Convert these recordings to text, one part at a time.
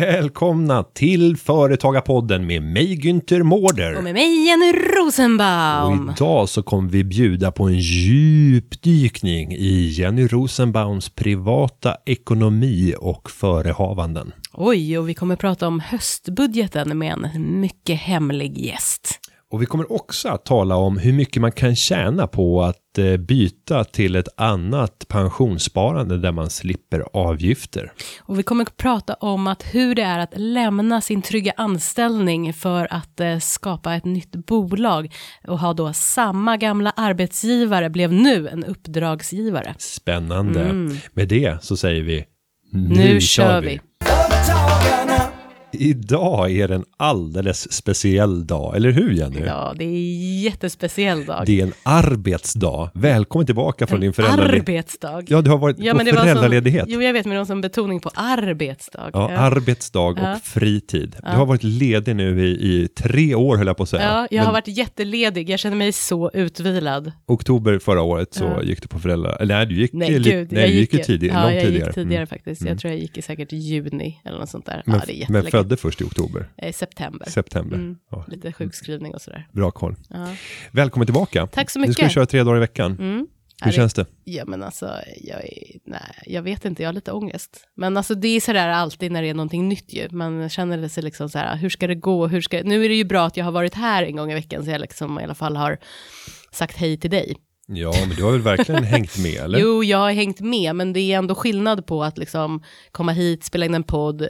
Välkomna till Företagarpodden med mig Günther Mårder. Och med mig Jenny Rosenbaum. Och idag så kommer vi bjuda på en djupdykning i Jenny Rosenbaums privata ekonomi och förehavanden. Oj, och vi kommer prata om höstbudgeten med en mycket hemlig gäst. Och vi kommer också att tala om hur mycket man kan tjäna på att eh, byta till ett annat pensionssparande där man slipper avgifter. Och vi kommer att prata om att hur det är att lämna sin trygga anställning för att eh, skapa ett nytt bolag och ha då samma gamla arbetsgivare blev nu en uppdragsgivare. Spännande. Med det så säger vi Nu, kör vi. Företagarna. Idag är det en alldeles speciell dag, eller hur Jenny? Ja, det är en jättespeciell dag. Det är en arbetsdag. Välkommen tillbaka från din föräldraledighet. Arbetsdag. Ja, du har varit Ja, på var som, föräldraledighet. jo, jag vet, men det var som betoning på arbetsdag. Ja, arbetsdag Ja. och fritid. Du har varit ledig nu i, i tre år höll jag på att säga. Ja, jag Men har varit jätteledig, jag känner mig så utvilad. oktober förra året så Ja. gick du på föräldrar... Eller nej, du gick, Nej, gud. nej, jag du gick ju tidigare, ja, långt jag tidigare. gick tidigare Mm. faktiskt. Mm. Jag tror jag gick i säkert juni eller något sånt där. Men, ja, det är jättelänge. Födde först i oktober, Eh, september. september. Mm. Ja, Lite sjukskrivning och sådär. bra koll. Ja. Välkommen tillbaka. Tack så Nu ska vi mycket. köra tre dagar i veckan. Mm. Hur det- känns det? Ja, men alltså, jag, är, nej, jag vet inte, jag har lite ångest. Men alltså det är sådär alltid när det är någonting nytt ju. Man känner sig liksom så här, hur ska det gå? Hur ska... Nu är det ju bra att jag har varit här en gång i veckan, så jag liksom i alla fall har sagt hej till dig. Ja, men du har väl verkligen hängt med, eller? Jo, jag har hängt med, men det är ändå skillnad på att liksom komma hit, spela in en podd, eh,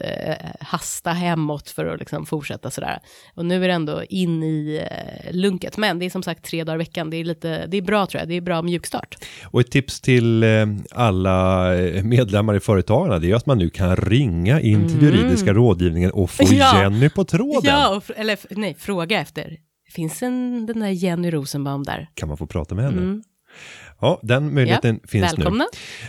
hasta hemåt för att liksom fortsätta sådär. Och nu är det ändå in i eh, lunket, men det är som sagt tre dagar i veckan. Det är, lite, det är bra tror jag, det är bra mjukstart. Och ett tips till eh, alla eh, medlemmar i Företagarna, det är att man nu kan ringa in till juridiska rådgivningen och få Mm. Ja. Jenny på tråden. Ja, eller nej, fråga efter. Finns en, den där Jenny Rosenbaum där? Kan man få prata med henne? Mm. Ja, den möjligheten finns Välkomna.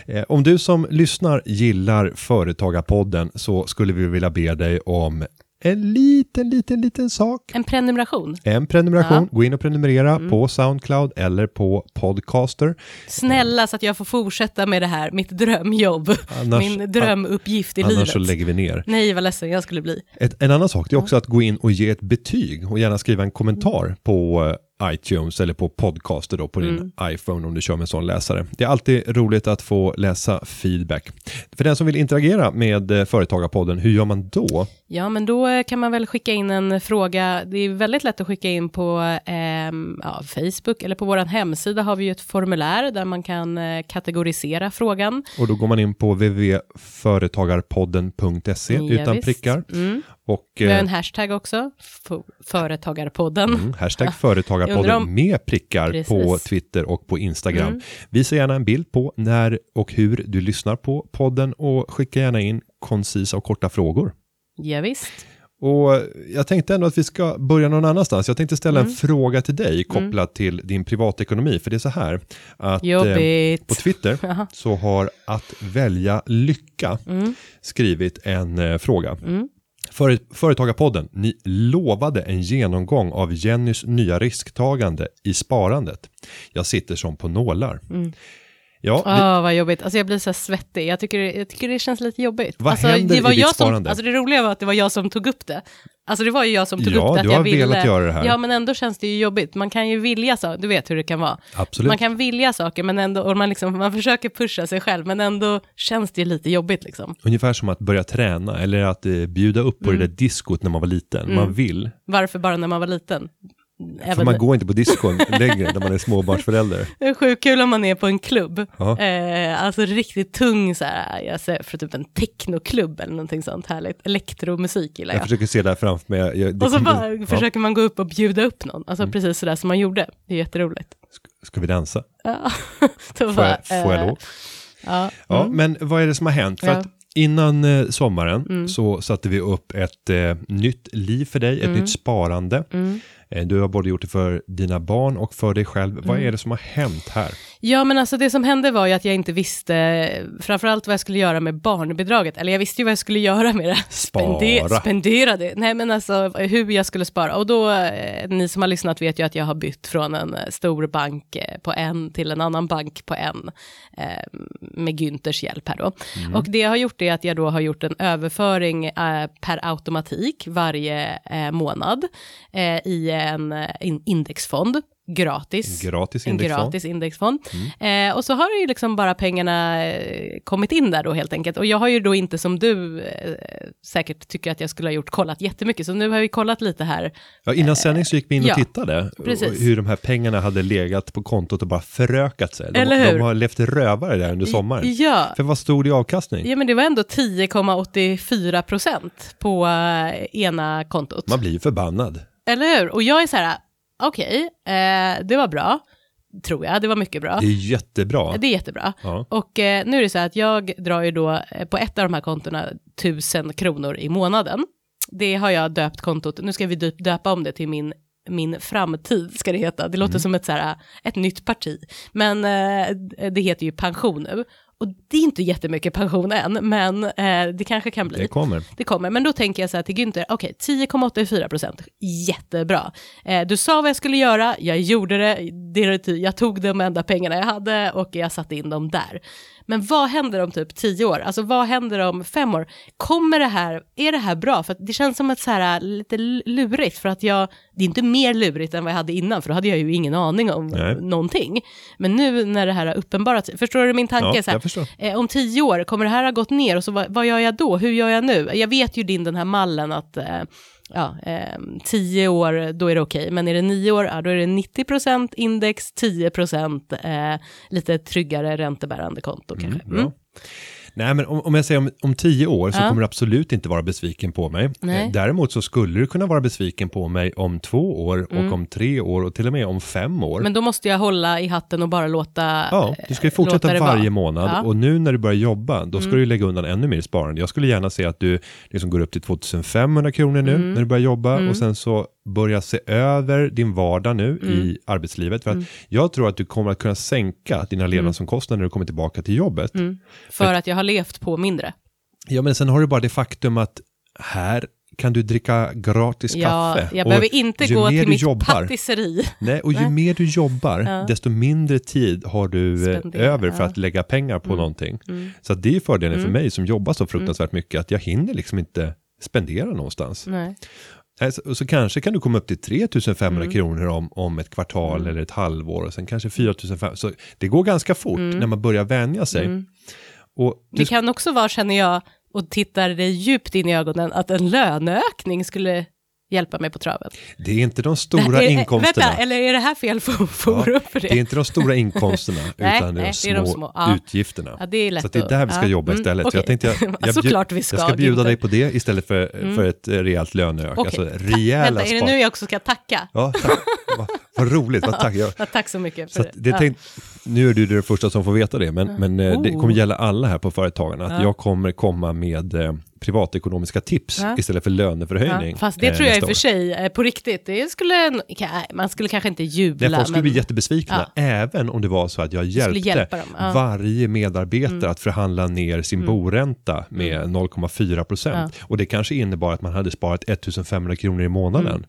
nu. Eh, om du som lyssnar gillar Företagarpodden så skulle vi vilja be dig om en liten, liten, liten sak. En prenumeration. En prenumeration, Ja. Mm. gå in och prenumerera på Soundcloud eller på Podcaster. Snälla så att jag får fortsätta med det här, mitt drömjobb, Annars- min drömuppgift i Annars livet. så lägger vi ner. Nej, vad ledsen jag skulle bli. Ett, en annan sak det är också att gå in och ge ett betyg och gärna skriva en kommentar på eh, iTunes eller på podcaster då på din Mm. iPhone om du kör med en sån läsare. Det är alltid roligt att få läsa feedback. För den som vill interagera med eh, Företagarpodden, hur gör man då? Ja, men då eh, kan man väl skicka in en fråga. Det är väldigt lätt att skicka in på ehm, ja, Facebook eller på vår hemsida har vi ju ett formulär där man kan eh, kategorisera frågan. Och då går man in på www.företagarpodden.se Ja, utan visst. prickar. Mm. Och Vi har eh, en hashtag också, Företagarpodden. mm, hashtag Företagarpodden med prickar Precis. på Twitter och på Instagram. Mm. Visa gärna en bild på när och hur du lyssnar på podden och skicka gärna in koncisa och korta frågor. Ja, visst. Och jag tänkte ändå att vi ska börja någon annanstans. Jag tänkte ställa en Mm. fråga till dig kopplat till din privatekonomi. För det är så här att eh, på Twitter så har att välja lycka Mm. skrivit en eh, fråga. Företagarpodden, ni lovade en genomgång av Jennys nya risktagande i sparandet. Jag sitter som på nålar. Mm. Ja, det, vad jobbigt. Alltså jag blir så här svettig. Jag tycker, jag tycker det känns lite jobbigt. Vad alltså, händer det var i ditt jag som, sparande? Alltså det roliga var att det var jag som tog upp det. Alltså det var ju jag som tog Ja, upp det. du att jag har ville. velat göra det här. Ja, men ändå känns det ju jobbigt. Man kan ju vilja så. Du vet hur det kan vara. absolut. Man kan vilja saker, men ändå, och man, liksom, man försöker pusha sig själv, men ändå känns det lite jobbigt liksom. Ungefär som att börja träna eller att eh, bjuda upp på Mm. det där diskot när man var liten. Man vill, Varför bara när man var liten? För man går inte på diskon längre när man är småbarnsförälder. Det är sjukt kul om man är på en klubb. Ja. Eh, alltså riktigt tung så här, jag ser för typ en technoklubb eller någonting sånt härligt. Elektromusik gillar Jag jag. försöker se där framför mig. Jag, jag, det Och så bara ja. Mm. försöker man gå upp och bjuda upp någon. Alltså precis sådär som man gjorde. Det är jätteroligt. Ska vi dansa? Ja. Får bara, jag, får jag eh, lov? Ja. Ja, Mm. men vad är det som har hänt? För Ja. att innan eh, sommaren Mm. så satte vi upp ett eh, nytt liv för dig, ett Mm. nytt sparande. Mm. Eh, du har både gjort det för dina barn och för dig själv. Vad är det som har hänt här? Ja, men alltså det som hände var ju att jag inte visste framförallt vad jag skulle göra med barnbidraget. Eller jag visste ju vad jag skulle göra med det. Spende Spara. spendera det. Nej, men alltså hur jag skulle spara. Och då, eh, ni som har lyssnat vet ju att jag har bytt från en eh, stor bank eh, på en till en annan bank på en. Eh, med Günthers hjälp här då. Och det jag har gjort är att jag då har gjort en överföring eh, per automatik varje eh, månad eh, i en eh, in- indexfond. Gratis Gratis en gratis indexfond. Eh, och så har ju liksom bara pengarna eh, kommit in där då helt enkelt. Och jag har ju då inte som du eh, säkert tycker att jag skulle ha gjort kollat jättemycket. Så nu har vi kollat lite här. Ja, innan sändning så gick vi in och ja, tittade. precis. Hur de här pengarna hade legat på kontot och bara förökat sig. De, Eller hur? de har levt rövare där under sommaren. Ja. För vad stod i avkastning? Ja men det var ändå 10,84 procent på eh, ena kontot. Man blir ju förbannad. Eller hur? Och jag är så här, okej, eh, det var bra, tror jag, det var mycket bra. Det är jättebra. Det är jättebra. Ja. Och eh, nu är det så här att jag drar ju då eh, på ett av de här kontona tusen kronor i månaden. Det har jag döpt kontot, nu ska vi dö- döpa om det till min min framtid ska det heta. Det låter som ett, så här, ett nytt parti. Men eh, det heter ju pension nu. Och det är inte jättemycket pension än, men eh, det kanske kan bli. Det kommer. Det kommer, men då tänker jag så här till Günther, okej, 10,84 procent, jättebra. Eh, du sa vad jag skulle göra, jag gjorde det, jag tog de enda pengarna jag hade och jag satte in dem där. Men vad händer om typ 10 år? Alltså vad händer om fem år? Kommer det här, är det här bra? För det känns som ett så här lite lurigt, för att jag, det är inte mer lurigt än vad jag hade innan, för då hade jag ju ingen aning om Nej. någonting. Men nu när det här har uppenbarat sig, förstår du min tanke? Ja, så här. Eh, om tio år, kommer det här ha gått ner och så vad, vad gör jag då? Hur gör jag nu? Jag vet ju din den här mallen att eh, ja, eh, tio år, då är det okej, men är det nio år, ja, då är det 90% index, 10 eh, lite tryggare räntebärande konto kanske. Mm. Nej, men om, om jag säger om, om tio år så Ja. kommer du absolut inte vara besviken på mig. Nej. Eh, Däremot så skulle du kunna vara besviken på mig om två år Mm. och om tre år och till och med om fem år. Men då måste jag hålla i hatten och bara låta Ja, du ska ju eh, fortsätta varje månad Ja. Mm. och nu när du börjar jobba, då ska du lägga undan ännu mer sparande. Jag skulle gärna se att du liksom går upp till 2500 kronor nu Mm. när du börjar jobba och sen så börja se över din vardag nu Mm. i arbetslivet. För att jag tror att du kommer att kunna sänka dina levnadsomkostnader när du kommer tillbaka till jobbet. Mm. För att jag har levt på mindre. Ja, men sen har du bara det faktum att här kan du dricka gratis Ja, kaffe. jag Och behöver inte ju gå till mitt jobbar, patisserie. Nej, och ju Nej. mer du jobbar, Ja. desto mindre tid har du eh, Spendera, över för. Mm. att lägga pengar på någonting. Så att det är fördelen för mig som jobbar så fruktansvärt mycket, att jag hinner liksom inte spendera någonstans. Nej. Nej, Så, kanske kan du komma upp till 3500 Mm. kronor om, om ett kvartal eller ett halvår och sen kanske 4500. Så det går ganska fort Mm. när man börjar vänja sig. Och du Det kan också vara, känner jag, och tittar det djupt in i ögonen, att en löneökning skulle hjälpa mig på traven. Det är inte de stora Är- är- inkomsterna. Vänta, eller är det här fel fo- forum för det? Det är inte de stora inkomsterna, Nej, utan det är nej, de det är de små, små, ja. utgifterna. Ja, det är lätt så det är där vi ska jobba mm, istället. Så jag okej. tänkte jag, jag, Såklart vi ska, jag ska bjuda Günther. dig på det istället för, för ett eh, rejält löneök. Okej. Alltså rejäla Vänta, är det nu jag också ska tacka? Ja, tack. Va, vad roligt, vad tack. Jag, Ja, tack så mycket för så det tänkt, nu är du den första som får veta det, men, men eh, det Oh. kommer gälla alla här på Företagarna, att Ja. jag kommer komma med eh, privatekonomiska tips Ja. istället för löneförhöjning. Ja, fast det eh, tror jag i och för sig, eh, på riktigt, det skulle, man skulle kanske inte jubla. Nej, folk skulle men, bli jättebesvikna, även om det var så att jag hjälpte hjälpa dem, ja. Mm. varje medarbetare att förhandla ner sin boränta med 0,4 procent. Och det kanske innebar att man hade sparat 1500 kronor i månaden. Mm.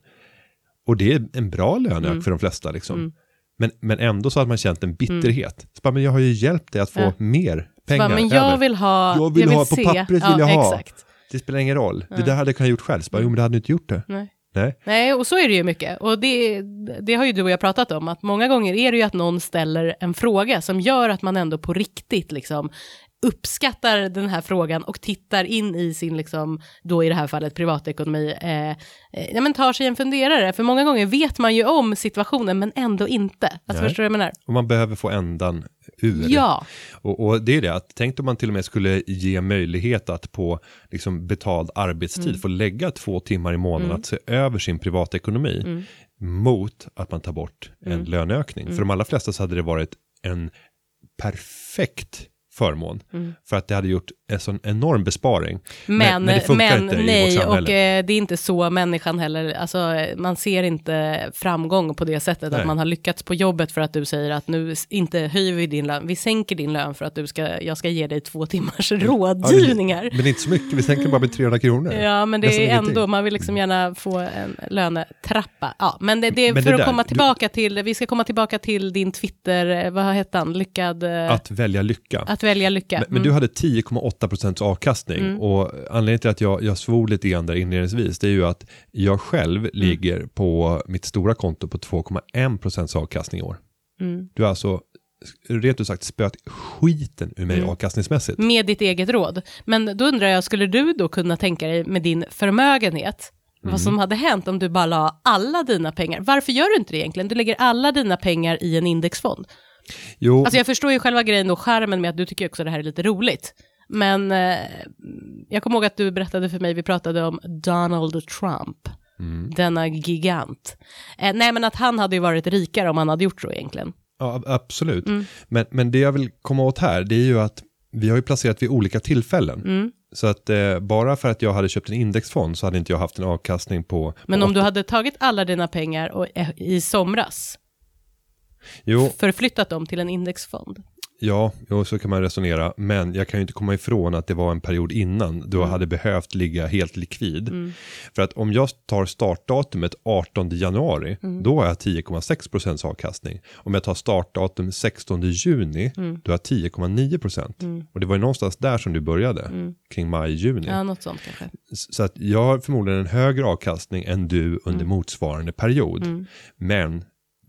Och det är en bra löneök för de flesta. Liksom. Mm. Men, men ändå så hade man känt en bitterhet. Så bara, men jag har ju hjälpt dig att få Ja. mer pengar bara, men jag över. vill ha, Jag vill ha- på se. pappret vill ja, jag ha. Exakt. Det spelar ingen roll. Det där hade jag kunnat gjort själv. Så bara, jo, men det hade du inte gjort det. Nej. Nej. Nej, och så är det ju mycket. Och det, det har ju du och jag pratat om, att många gånger är det ju att någon ställer en fråga som gör att man ändå på riktigt liksom uppskattar den här frågan och tittar in i sin, liksom, då i det här fallet privatekonomi, eh, eh, ja, men tar sig en funderare. För många gånger vet man ju om situationen men ändå inte. Alltså, Nej. förstår du vad jag menar? Och man behöver få ändan ur. Ja, Och, och det är det, att tänk om man till och med skulle ge möjlighet att på liksom, betald arbetstid Mm. få lägga två timmar i månaden att se över sin privatekonomi Mm. mot att man tar bort en löneökning. För de allra flesta så hade det varit en perfekt förmån. Mm. För att det hade gjort en sån enorm besparing. Men, men det funkar men inte i vårt nej, samhälle. och eh, det är inte så människan heller, alltså man ser inte framgång på det sättet Nej. att man har lyckats på jobbet för att du säger att nu inte höjer vi din lön, vi sänker din lön för att du ska, jag ska ge dig två timmars rådgivningar. Men inte så mycket, vi sänker bara med 300 kronor. Ja, men det Nästan är ingenting. ändå, man vill liksom gärna få en lönetrappa. Ja, men det, det är Men för det att där, komma du- tillbaka till, vi ska komma tillbaka till din Twitter, eh, vad hette han, lyckad, eh, att, Att välja lycka. Välja lycka. Men, men du hade 10,8 procents avkastning Mm. och anledningen till att jag, jag svor lite grann där inledningsvis det är ju att jag själv Mm. ligger på mitt stora konto på 2,1 procents avkastning i år. Mm. Du har alltså rent ut sagt spöat skiten ur mig Mm. avkastningsmässigt. Med ditt eget råd. Men då undrar jag, skulle du då kunna tänka dig med din förmögenhet, Mm. vad som hade hänt om du bara la alla dina pengar? Varför gör du inte det egentligen? Du lägger alla dina pengar i en indexfond. Jo, Alltså jag förstår ju själva grejen och skärmen med att du tycker också det här är lite roligt. Men eh, jag kommer ihåg att du berättade för mig, vi pratade om Donald Trump, Mm. denna gigant. Eh, nej men att han hade ju varit rikare om han hade gjort så egentligen. ja, ab- absolut. Mm. Men, men det jag vill komma åt här det är ju att vi har ju placerat vid olika tillfällen. Mm. Så att eh, bara för att jag hade köpt en indexfond så hade inte jag haft en avkastning på... på Men om du åtta- hade tagit alla dina pengar och, eh, i somras, Jo, förflyttat dem till en indexfond. Ja, jo, så kan man resonera. Men jag kan ju inte komma ifrån att det var en period innan du Mm. hade behövt ligga helt likvid. För att om jag tar startdatumet 18 januari, Mm. då har jag 10,6 procents avkastning. Om jag tar startdatum 16 juni, Mm. då har jag 10,9 procent. Och det var ju någonstans där som du började, kring maj-juni. Mm. Ja, något sånt kanske. Så att jag har förmodligen en högre avkastning än du under Mm. motsvarande period. Men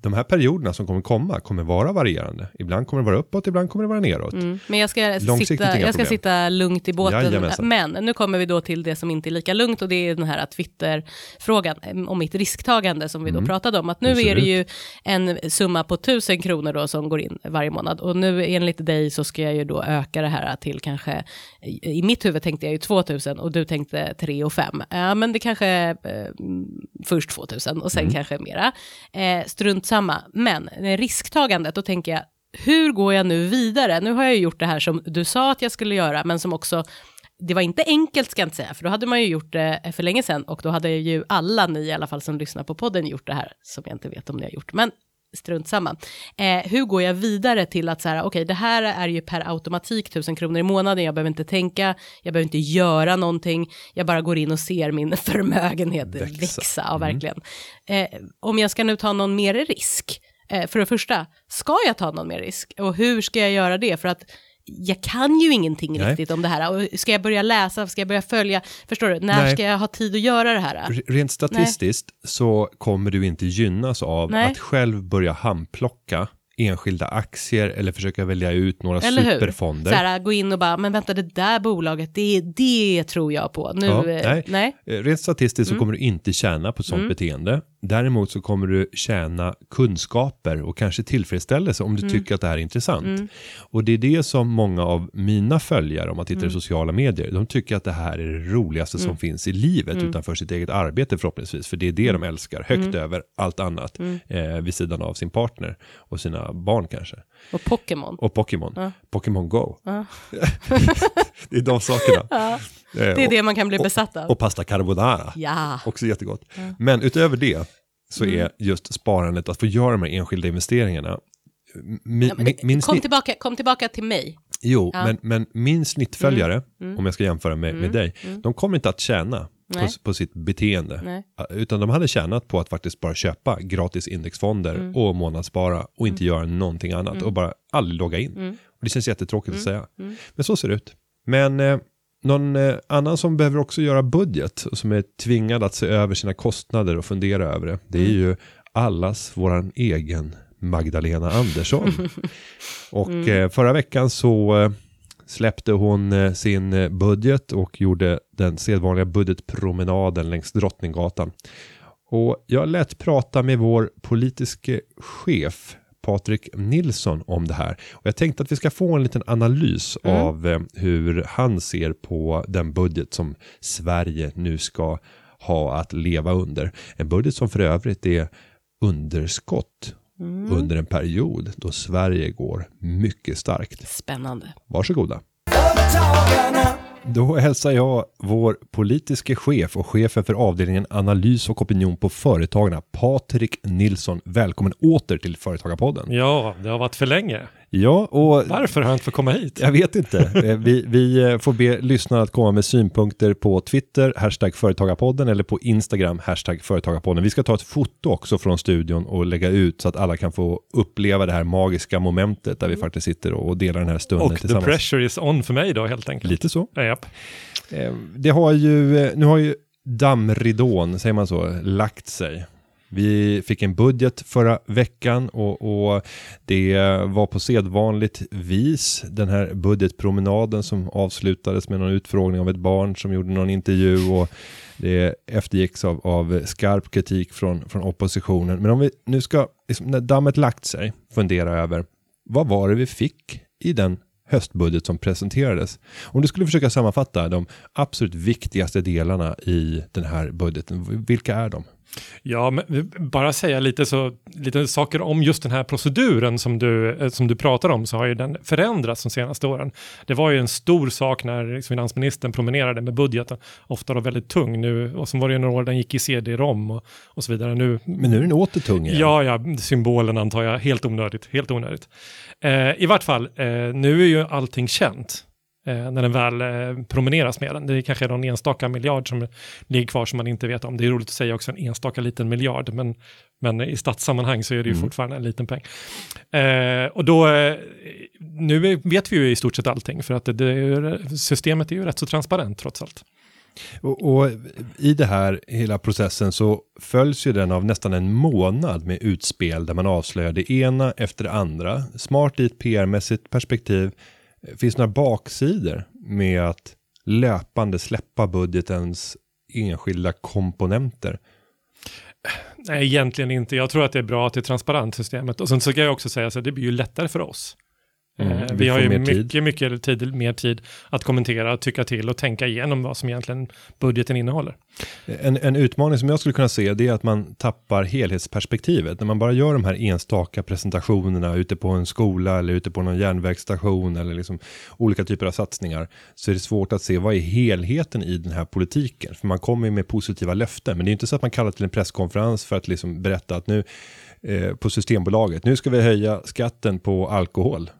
de här perioderna som kommer komma kommer vara varierande. Ibland kommer det vara uppåt, ibland kommer det vara neråt. Mm. Men jag ska, sitta, jag ska sitta lugnt i båten. Jajamensan. Men nu kommer vi då till det som inte är lika lugnt och det är den här Twitter-frågan om mitt risktagande som vi då pratade om. Att nu Mm. Är det det ju en summa på tusen kronor då som går in varje månad och nu enligt dig så ska jag ju då öka det här till kanske, i i mitt huvud tänkte jag ju 2000 och du tänkte 3 och 5. Ja men det kanske eh, mm, först 2000 och sen Mm. kanske mera. Eh, strunt samma. Men risktagandet, då tänker jag hur går jag nu vidare? Nu har jag ju gjort det här som du sa att jag skulle göra, men som också det var inte enkelt ska jag inte säga, för då hade man ju gjort det för länge sedan och då hade ju alla ni i alla fall som lyssnar på podden gjort det här, som jag inte vet om ni har gjort, men strunt samma. Eh, hur går jag vidare till att så här, okej, det här är ju per automatik tusen kronor i månaden, jag behöver inte tänka, jag behöver inte göra någonting, jag bara går in och ser min förmögenhet växa, Växa. ja verkligen. Eh, om jag ska nu ta någon mer risk, eh, för det första, ska jag ta någon mer risk? Och hur ska jag göra det? För att jag kan ju ingenting Nej. riktigt om det här. Och ska jag börja läsa, ska jag börja följa? Förstår du? När Nej. ska jag ha tid att göra det här? Rent statistiskt så kommer du inte gynnas av Nej. att själv börja handplocka enskilda aktier eller försöka välja ut några Eller hur? superfonder. Så här, gå in och bara, men vänta, det där bolaget, det, det tror jag på. Nu, Ja, eh, nej. nej. Eh, Rent statistiskt Mm. så kommer du inte tjäna på sånt beteende. Däremot så kommer du tjäna kunskaper och kanske tillfredsställelse om du Mm. tycker att det här är intressant. Och det är det som många av mina följare, om man tittar Mm. i sociala medier, de tycker att det här är det roligaste som finns i livet Mm. utanför sitt eget arbete förhoppningsvis. För det är det de älskar, högt över allt annat Mm. eh, vid sidan av sin partner och sina barn kanske. Och Pokémon. Och Pokémon, Pokémon Go. Ja. det är de sakerna. Ja, Eh, det är och, det man kan bli besatt av. och pasta carbonara. ja. Också jättegott. Men utöver det så Mm. är just sparandet, att få göra de här enskilda investeringarna. Mi, Ja, det- min kom, tillbaka, kom tillbaka till mig. jo, Ja. men, men min snittföljare, Mm. om jag ska jämföra med, med dig, de kommer inte att tjäna på, på sitt beteende. Nej. Utan de hade tjänat på att faktiskt bara köpa gratis indexfonder Mm. och månadsspara och inte göra någonting annat och bara aldrig logga in. Mm. Och det känns jättetråkigt att säga. Men så ser det ut. Men eh, någon eh, annan som behöver också göra budget och som är tvingad att se över sina kostnader och fundera över det. Det är Mm. ju allas våran egen Magdalena Andersson. och Mm. eh, förra veckan så eh, släppte hon eh, sin eh, budget och gjorde den sedvanliga budgetpromenaden längs Drottninggatan. Och jag lät prata med vår politiske chef Patrik Nilsson om det här. Och jag tänkte att vi ska få en liten analys Mm. av eh, hur han ser på den budget som Sverige nu ska ha att leva under. En budget som för övrigt är underskott under en period då Sverige går mycket starkt. Spännande. Varsågoda. Då hälsar jag vår politiske chef och chefen för avdelningen analys och opinion på Företagarna, Patrik Nilsson. Välkommen åter till Företagarpodden. Ja, det har varit för länge. Ja, och Varför har jag inte fått komma hit? jag vet inte. Eh, Vi, vi eh, får be lyssnarna att komma med synpunkter på Twitter, hashtag Företagarpodden eller på Instagram, hashtag Företagarpodden. Vi ska ta ett foto också från studion och lägga ut så att alla kan få uppleva det här magiska momentet där vi faktiskt sitter och delar den här stunden Och the tillsammans. pressure is on för mig då helt enkelt. Lite så. Ja, japp. Eh, Det har ju, nu har ju dammridån, säger man så, lagt sig. Vi fick en budget förra veckan och, och det var på sedvanligt vis den här budgetpromenaden som avslutades med någon utfrågning av ett barn som gjorde någon intervju och det eftergicks av, av skarp kritik från, från oppositionen. Men om vi nu ska, liksom, när dammet lagt sig, fundera över vad var det vi fick i den höstbudget som presenterades. Om du skulle försöka sammanfatta de absolut viktigaste delarna i den här budgeten, vilka är de? Ja, men bara säga lite, så, lite saker om just den här proceduren som du, eh, som du pratar om, så har ju den förändrats de senaste åren. Det var ju en stor sak när finansministern promenerade med budgeten, ofta då väldigt tung nu, och så var det ju några år den gick i CD-ROM och, och så vidare. Nu, Men nu är den åter tung igen. Ja, ja, symbolen antar jag, helt onödigt, helt onödigt. Eh, I vart fall, eh, nu är ju allting känt. Eh, när den väl eh, promeneras med den. Det är kanske någon enstaka miljard som ligger kvar som man inte vet om. Det är roligt att säga också en enstaka liten miljard, men, men i statssammanhang så är det ju Mm. fortfarande en liten peng. Eh, och då, eh, nu vet vi ju i stort sett allting, för att det, det systemet är ju rätt så transparent trots allt. Och, och i det här hela processen så följs ju den av nästan en månad med utspel där man avslöjar det ena efter det andra. Smart i ett PR-mässigt perspektiv. Finns det några baksidor med att löpande släppa budgetens enskilda komponenter? Nej, egentligen inte. Jag tror att det är bra att det är transparent systemet. Och sen så kan jag också säga så att det blir ju lättare för oss. Mm, Eh, vi vi, har ju mycket, tid. mycket tid, mer tid att kommentera, tycka till och tänka igenom vad som egentligen budgeten innehåller. En, en utmaning som jag skulle kunna se det är att man tappar helhetsperspektivet. När man bara gör de här enstaka presentationerna ute på en skola eller ute på någon järnvägsstation eller liksom olika typer av satsningar så är det svårt att se vad är helheten i den här politiken. För man kommer ju med positiva löften men det är inte så att man kallar till en presskonferens för att liksom berätta att nu eh, på Systembolaget, nu ska vi höja skatten på alkohol.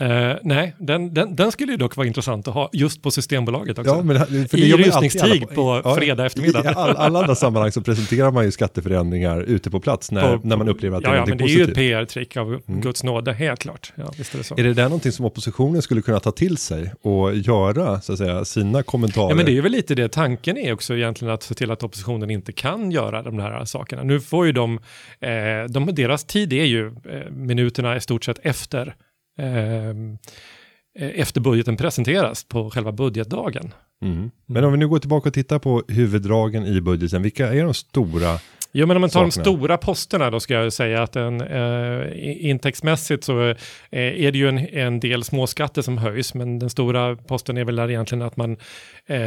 Eh, nej, den, den, den skulle ju dock vara intressant att ha just på Systembolaget också. men, för I ju alltid rusningstid alla- på fredag eftermiddag. I all, alla andra sammanhang så presenterar man ju skatteförändringar ute på plats när, På- när man upplever att det ja, är ja, men det är ju ett positivt. PR-trick av Guds nåde, helt klart. Ja, visst är det så. Är det där någonting som oppositionen skulle kunna ta till sig och göra så att säga sina kommentarer? Ja, men det är väl lite det tanken är också egentligen att se till att oppositionen inte kan göra de här sakerna. Nu får ju de, eh, de deras tid är ju eh, minuterna i stort sett efter, efter budgeten presenteras på själva budgetdagen. Mm. Men om vi nu går tillbaka och tittar på huvuddragen i budgeten, vilka är de stora? Jo, men om man tar de Sakerna. stora posterna då ska jag säga att en, eh, intäktsmässigt så eh, är det ju en, en del småskatter som höjs, men den stora posten är väl där egentligen att man, eh,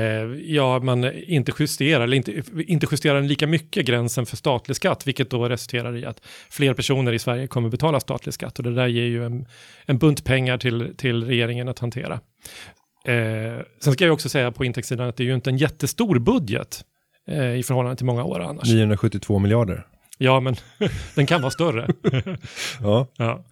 ja, man inte justerar, eller inte, inte justerar lika mycket gränsen för statlig skatt, vilket då resulterar i att fler personer i Sverige kommer betala statlig skatt och det där ger ju en, en bunt pengar till, till regeringen att hantera. Eh, sen ska jag också säga på intäktssidan att det är ju inte en jättestor budget eh, i förhållande till många år annars. 972 miljarder. Ja, men den kan vara större. Ja, ja.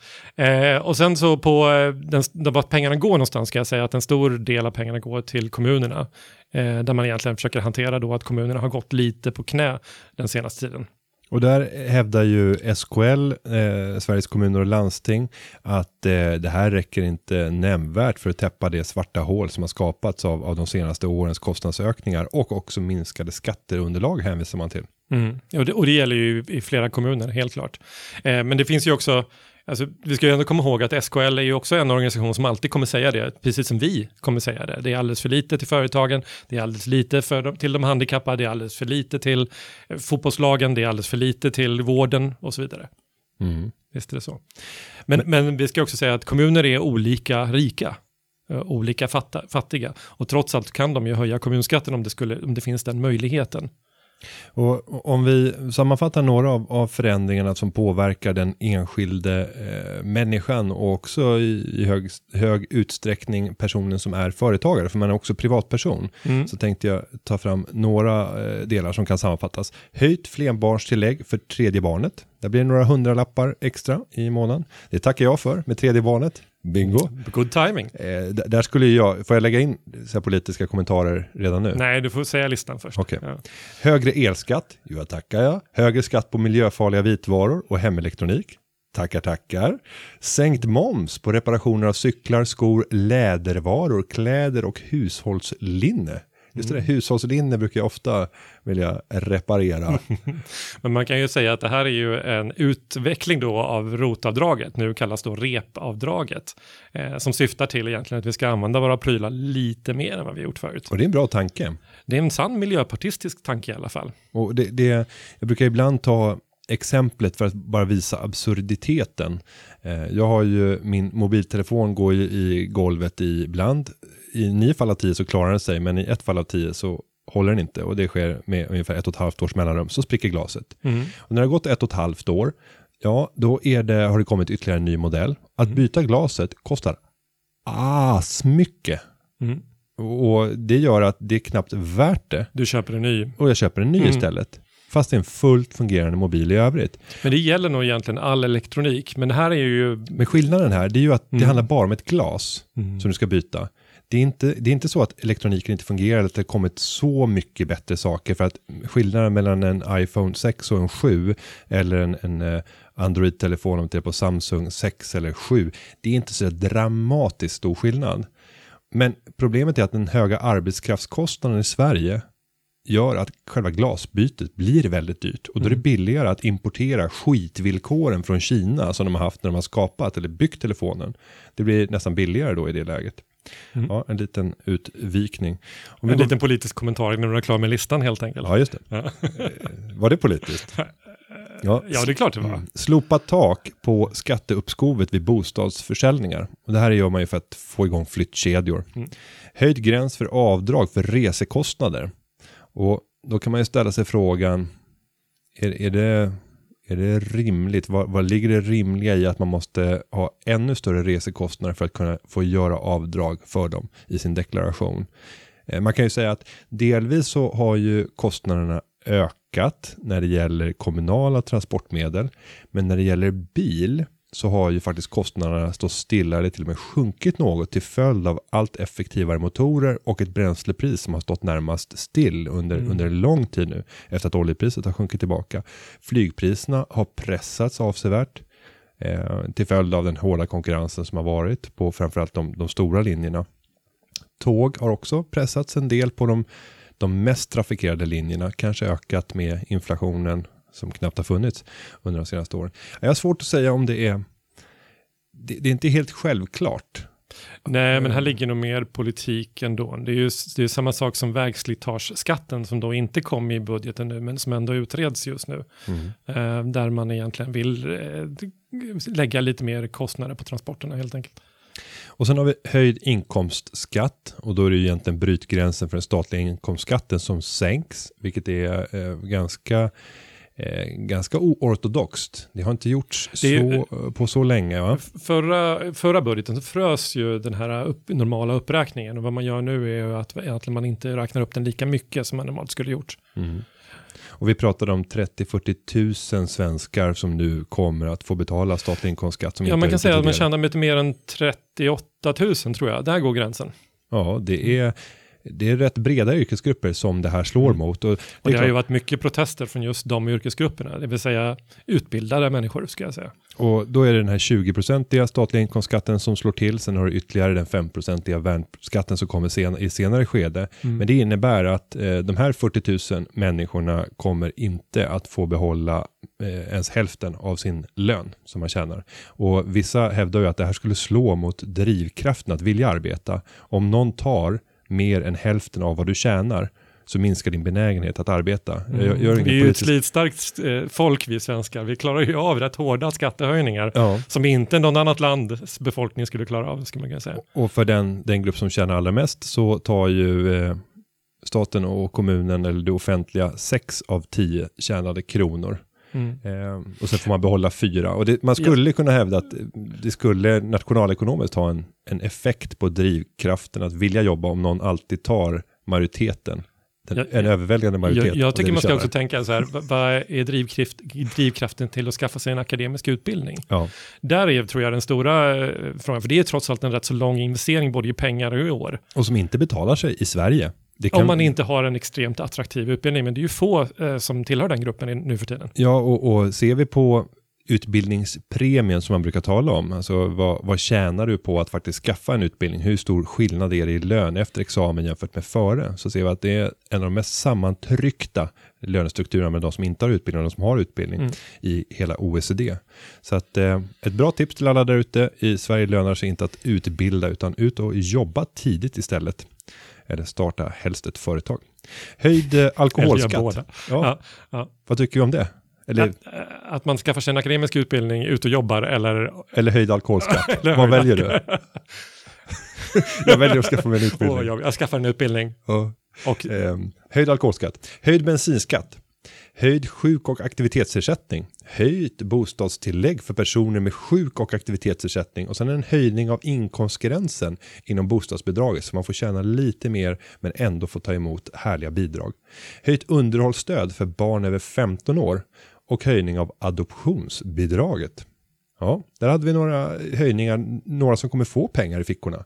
eh, och sen så på eh, den, där vart pengarna går någonstans ska jag säga att en stor del av pengarna går till kommunerna. Eh, där man egentligen försöker hantera då att kommunerna har gått lite på knä den senaste tiden och där hävdar ju SKL, eh, Sveriges kommuner och landsting, att eh, det här räcker inte nämnvärt för att täppa det svarta hål som har skapats av, av de senaste årens kostnadsökningar och också minskade skatteunderlag hänvisar man till. Mm. Och, det, och det gäller ju i flera kommuner, helt klart. Eh, men det finns ju också, alltså, vi ska ju ändå komma ihåg att SKL är ju också en organisation som alltid kommer säga det, precis som vi kommer säga det. Det är alldeles för lite till företagen, det är alldeles lite för de, till de handikappade, det är alldeles för lite till eh, fotbollslagen, det är alldeles för lite till vården och så vidare. Mm. Visst är det så. Men, men vi ska också säga att kommuner är olika rika. eh, Olika fattiga. Och trots allt kan de ju höja kommunskatten om det, skulle, om det finns den möjligheten. Och om vi sammanfattar några av, av förändringarna som påverkar den enskilde eh, människan och också i, i hög, hög utsträckning personen som är företagare, för man är också privatperson, Mm. så tänkte jag ta fram några eh, delar som kan sammanfattas. Höjt flerbarnstillägg för tredje barnet. Där blir det några hundralappar extra i månaden. Det tackar jag för med tredje barnet. Bingo. Good timing. Eh, där skulle jag, får jag lägga in så politiska kommentarer redan nu? Nej, du får säga listan först. Okej. Ja. Högre elskatt, jo jag tackar jag. Högre skatt på miljöfarliga vitvaror och hemelektronik. Tackar, tackar. Sänkt moms på reparationer av cyklar, skor, lädervaror, kläder och hushållslinne. Just det där, hushållslinne brukar jag ofta vilja reparera. Men man kan ju säga att det här är ju en utveckling då av rotavdraget, nu kallas då repavdraget, eh, som syftar till egentligen att vi ska använda våra prylar lite mer än vad vi gjort förut. Och det är en bra tanke. Det är en sann miljöpartistisk tanke i alla fall. Och det, det, jag brukar ibland ta exemplet för att bara visa absurditeten. Eh, jag har ju min mobiltelefon går ju i golvet ibland. I nio fall av tio så klarar den sig, men i ett fall av tio så håller den inte och det sker med ungefär ett och ett halvt års mellanrum så spricker glaset. Och när det har gått ett och ett halvt år, ja då det, har det kommit ytterligare en ny modell. Att byta glaset kostar asmycket. Mm. Och det gör att det är knappt värt det. Du köper en ny. Och jag köper en ny Mm. istället. Fast det är en fullt fungerande mobil i övrigt. Men det gäller nog egentligen all elektronik. Men det här är ju... Men skillnaden här, det är ju att det Mm. handlar bara om ett glas som du ska byta. Det är, inte, det är inte så att elektroniken inte fungerar, att det har kommit så mycket bättre saker. För att skillnaden mellan en iPhone 6 och en 7, eller en, en eh, Android-telefon om det är på Samsung 6 eller 7, det är inte så dramatiskt stor skillnad. Men problemet är att den höga arbetskraftskostnaden i Sverige gör att själva glasbytet blir väldigt dyrt. Och då är det billigare att importera skitvillkoren från Kina som de har haft när de har skapat eller byggt telefonen. Det blir nästan billigare då i det läget. Ja, en liten utvikning. Om En går- liten politisk kommentar när du är klar med listan helt enkelt. Ja, just det. Ja. Eh, Var det politiskt? Ja, Ja, det är klart det var. Mm. Slopa tak på skatteuppskovet vid bostadsförsäljningar. Och det här gör man ju för att få igång flyttkedjor. Mm. Höjd gräns för avdrag för resekostnader. Och då kan man ju ställa sig frågan, är, är, det, är det rimligt? Vad, vad ligger det rimliga i att man måste ha ännu större resekostnader för att kunna få göra avdrag för dem i sin deklaration? Eh, man kan ju säga att delvis så har ju kostnaderna ökat när det gäller kommunala transportmedel. Men när det gäller bil så har ju faktiskt kostnaderna stått stilla eller till och med sjunkit något till följd av allt effektivare motorer och ett bränslepris som har stått närmast still under, under en lång tid nu efter att oljepriset har sjunkit tillbaka. Flygpriserna har pressats avsevärt eh, till följd av den hårda konkurrensen som har varit på framförallt de, de stora linjerna. Tåg har också pressats en del på de, de mest trafikerade linjerna, kanske ökat med inflationen som knappt har funnits under de senaste åren. Jag har svårt att säga om det är det, det är inte helt självklart. Nej, men här ligger nog mer politik ändå. Det är ju det är samma sak som vägslitageskatten som då inte kom i budgeten nu, men som ändå utreds just nu. Eh, där man egentligen vill eh, lägga lite mer kostnader på transporterna helt enkelt. Och sen har vi höjd inkomstskatt och då är det ju egentligen brytgränsen för den statliga inkomstskatten som sänks, vilket är eh, ganska eh, ganska oortodoxt. Det har inte gjorts Det så, på så länge. Va? Förra, förra budgeten så frös ju den här upp, normala uppräkningen och vad man gör nu är att egentligen man inte räknar upp den lika mycket som man normalt skulle gjort. Mm. Och vi pratade om 30-40 000 svenskar som nu kommer att få betala statlig inkomstskatt. Som Ja, man kan säga att man tjänar lite mer än 38 000 tror jag. Där går gränsen. Ja, det är, det är rätt breda yrkesgrupper som det här slår mot. Och det, Och det har ju varit mycket protester från just de yrkesgrupperna, det vill säga utbildade människor ska jag säga. och då är det den här 20-procentiga statliga inkomstskatten som slår till. Sen har du ytterligare den 5-procentiga värnskatten som kommer sen, i senare skede. Mm. Men det innebär att eh, de här 40 000 människorna kommer inte att få behålla eh, ens hälften av sin lön som man tjänar. Och vissa hävdar ju att det här skulle slå mot drivkraften att vilja arbeta. Om någon tar mer än hälften av vad du tjänar så minskar din benägenhet att arbeta. Jag gör ingen Mm. Vi är ju ett slitstarkt eh, folk vi svenskar. Vi klarar ju av rätt hårda skattehöjningar Ja. som inte någon annat lands befolkning skulle klara av, skulle man kunna säga. Och för den, den grupp som tjänar allra mest så tar ju eh, staten och kommunen eller det offentliga 6 av 10 tjänade kronor. Mm. Eh, och sen får man behålla fyra. Och det, man skulle kunna hävda att det skulle nationalekonomiskt ha en, en effekt på drivkraften att vilja jobba om någon alltid tar majoriteten. Den, Ja, en överväldigande majoritet. Jag, jag tycker man ska också tänka så här, vad- vad är drivkraft, drivkraften till att skaffa sig en akademisk utbildning? Ja, Där är, tror jag, den stora eh, frågan, för det är trots allt en rätt så lång investering både i pengar och i år. och som inte betalar sig i Sverige. Kan, Om man inte har en extremt attraktiv utbildning, men det är ju få eh, som tillhör den gruppen i- nu för tiden. Ja, och, och ser vi på utbildningspremien som man brukar tala om, alltså vad, vad tjänar du på att faktiskt skaffa en utbildning? Hur stor skillnad är det i lön efter examen jämfört med före? Så ser vi att det är en av de mest sammantryckta lönestrukturerna med de som inte har utbildning och de som har utbildning Mm. i hela OECD. Så att eh, ett bra tips till alla där ute, i Sverige lönar sig inte att utbilda utan ut och jobba tidigt istället. Eller starta helst ett företag. Höjd eh, alkoholskatt. Ja, Ja. Vad tycker vi om det? Eller, Att, eh, att man skaffar sig en akademisk utbildning, ut och jobbar eller... eller höjd alkoholskatt? eller Vad väljer du? jag väljer att skaffa mig en utbildning. jag, jag skaffar en utbildning. Ja. Och, Ehm, höjd alkoholskatt, höjd bensinskatt, höjd sjuk och aktivitetsersättning, höjt bostadstillägg för personer med sjuk och aktivitetsersättning och sen en höjning av inkomstgränsen inom bostadsbidraget så man får tjäna lite mer men ändå få ta emot härliga bidrag. Höjt underhållsstöd för barn över 15 år och höjning av adoptionsbidraget. Ja, där hade vi några höjningar, några som kommer få pengar i fickorna.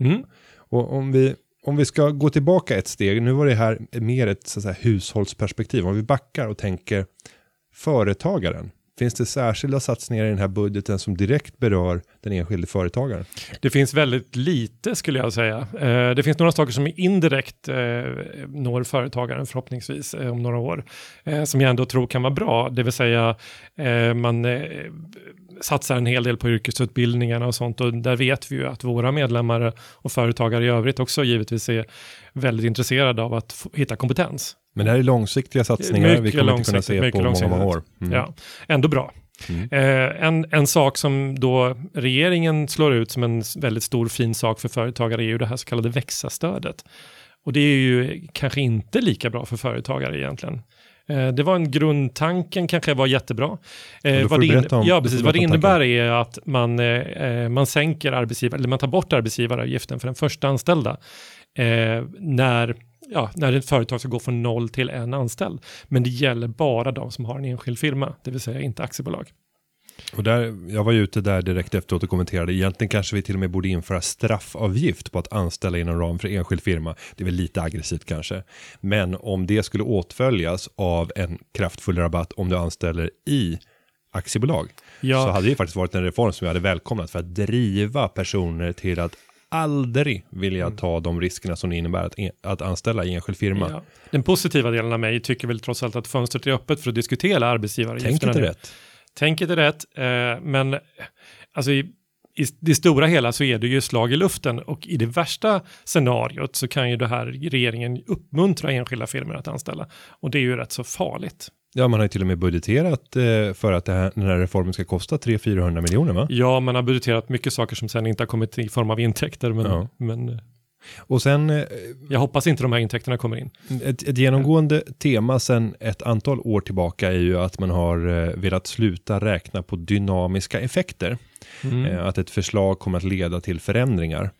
mm, Och om vi, om vi ska gå tillbaka ett steg, nu var det här mer ett så att säga, hushållsperspektiv. Om vi backar och tänker företagaren. Finns det särskilda satsningar i den här budgeten som direkt berör den enskilde företagaren? Det finns väldigt lite skulle jag säga. Eh, det finns några saker som indirekt eh, når företagaren förhoppningsvis eh, om några år. Som jag ändå tror kan vara bra. Det vill säga man satsar en hel del på yrkesutbildningarna och sånt. Och där vet vi ju att våra medlemmar och företagare i övrigt också givetvis är väldigt intresserade av att hitta kompetens. Men det här är långsiktiga satsningar. vi Mycket kommer inte kunna se på många, många år. Mm. Ja, ändå bra. Mm. Eh, en, en sak som då regeringen slår ut som en väldigt stor fin sak för företagare är ju det här så kallade växa-stödet. Och det är ju kanske inte lika bra för företagare egentligen. Eh, det var en grundtanken kanske var jättebra. Ja, Eh, vad det, in, ja, precis, vad det innebär är att man, eh, man sänker arbetsgivare, eller man tar bort arbetsgivaravgiften för den första anställda. När ja, när ett företag ska gå från noll till en anställd. Men det gäller bara de som har en enskild firma, det vill säga inte aktiebolag. Och där, jag var ju ute där direkt efteråt och kommenterade. Egentligen kanske vi till och med borde införa straffavgift på att anställa inom ram för enskild firma. Det är väl lite aggressivt kanske. Men om det skulle åtföljas av en kraftfull rabatt om du anställer i aktiebolag. Ja. Så hade det faktiskt varit en reform som vi hade välkomnat för att driva personer till att aldrig vilja Mm. ta de riskerna som det innebär att, en, att anställa i enskild firma. Ja. Den positiva delen av mig tycker väl trots allt att fönstret är öppet för att diskutera arbetsgivaravgifterna. Tänk inte nu. rätt. Tänk inte rätt, eh, men alltså i, i det stora hela så är det ju slag i luften och i det värsta scenariot så kan ju det här regeringen uppmuntra enskilda firmor att anställa och det är ju rätt så farligt. Ja, man har ju till och med budgeterat eh, för att här, den här reformen ska kosta 300-400 miljoner va? Ja, man har budgeterat mycket saker som sen inte har kommit i form av intäkter, men, Ja. men eh, Och sen eh, jag hoppas inte de här intäkterna kommer in. Ett, ett genomgående tema sedan ett antal år tillbaka är ju att man har eh, velat sluta räkna på dynamiska effekter. Mm. Eh, att ett förslag kommer att leda till förändringar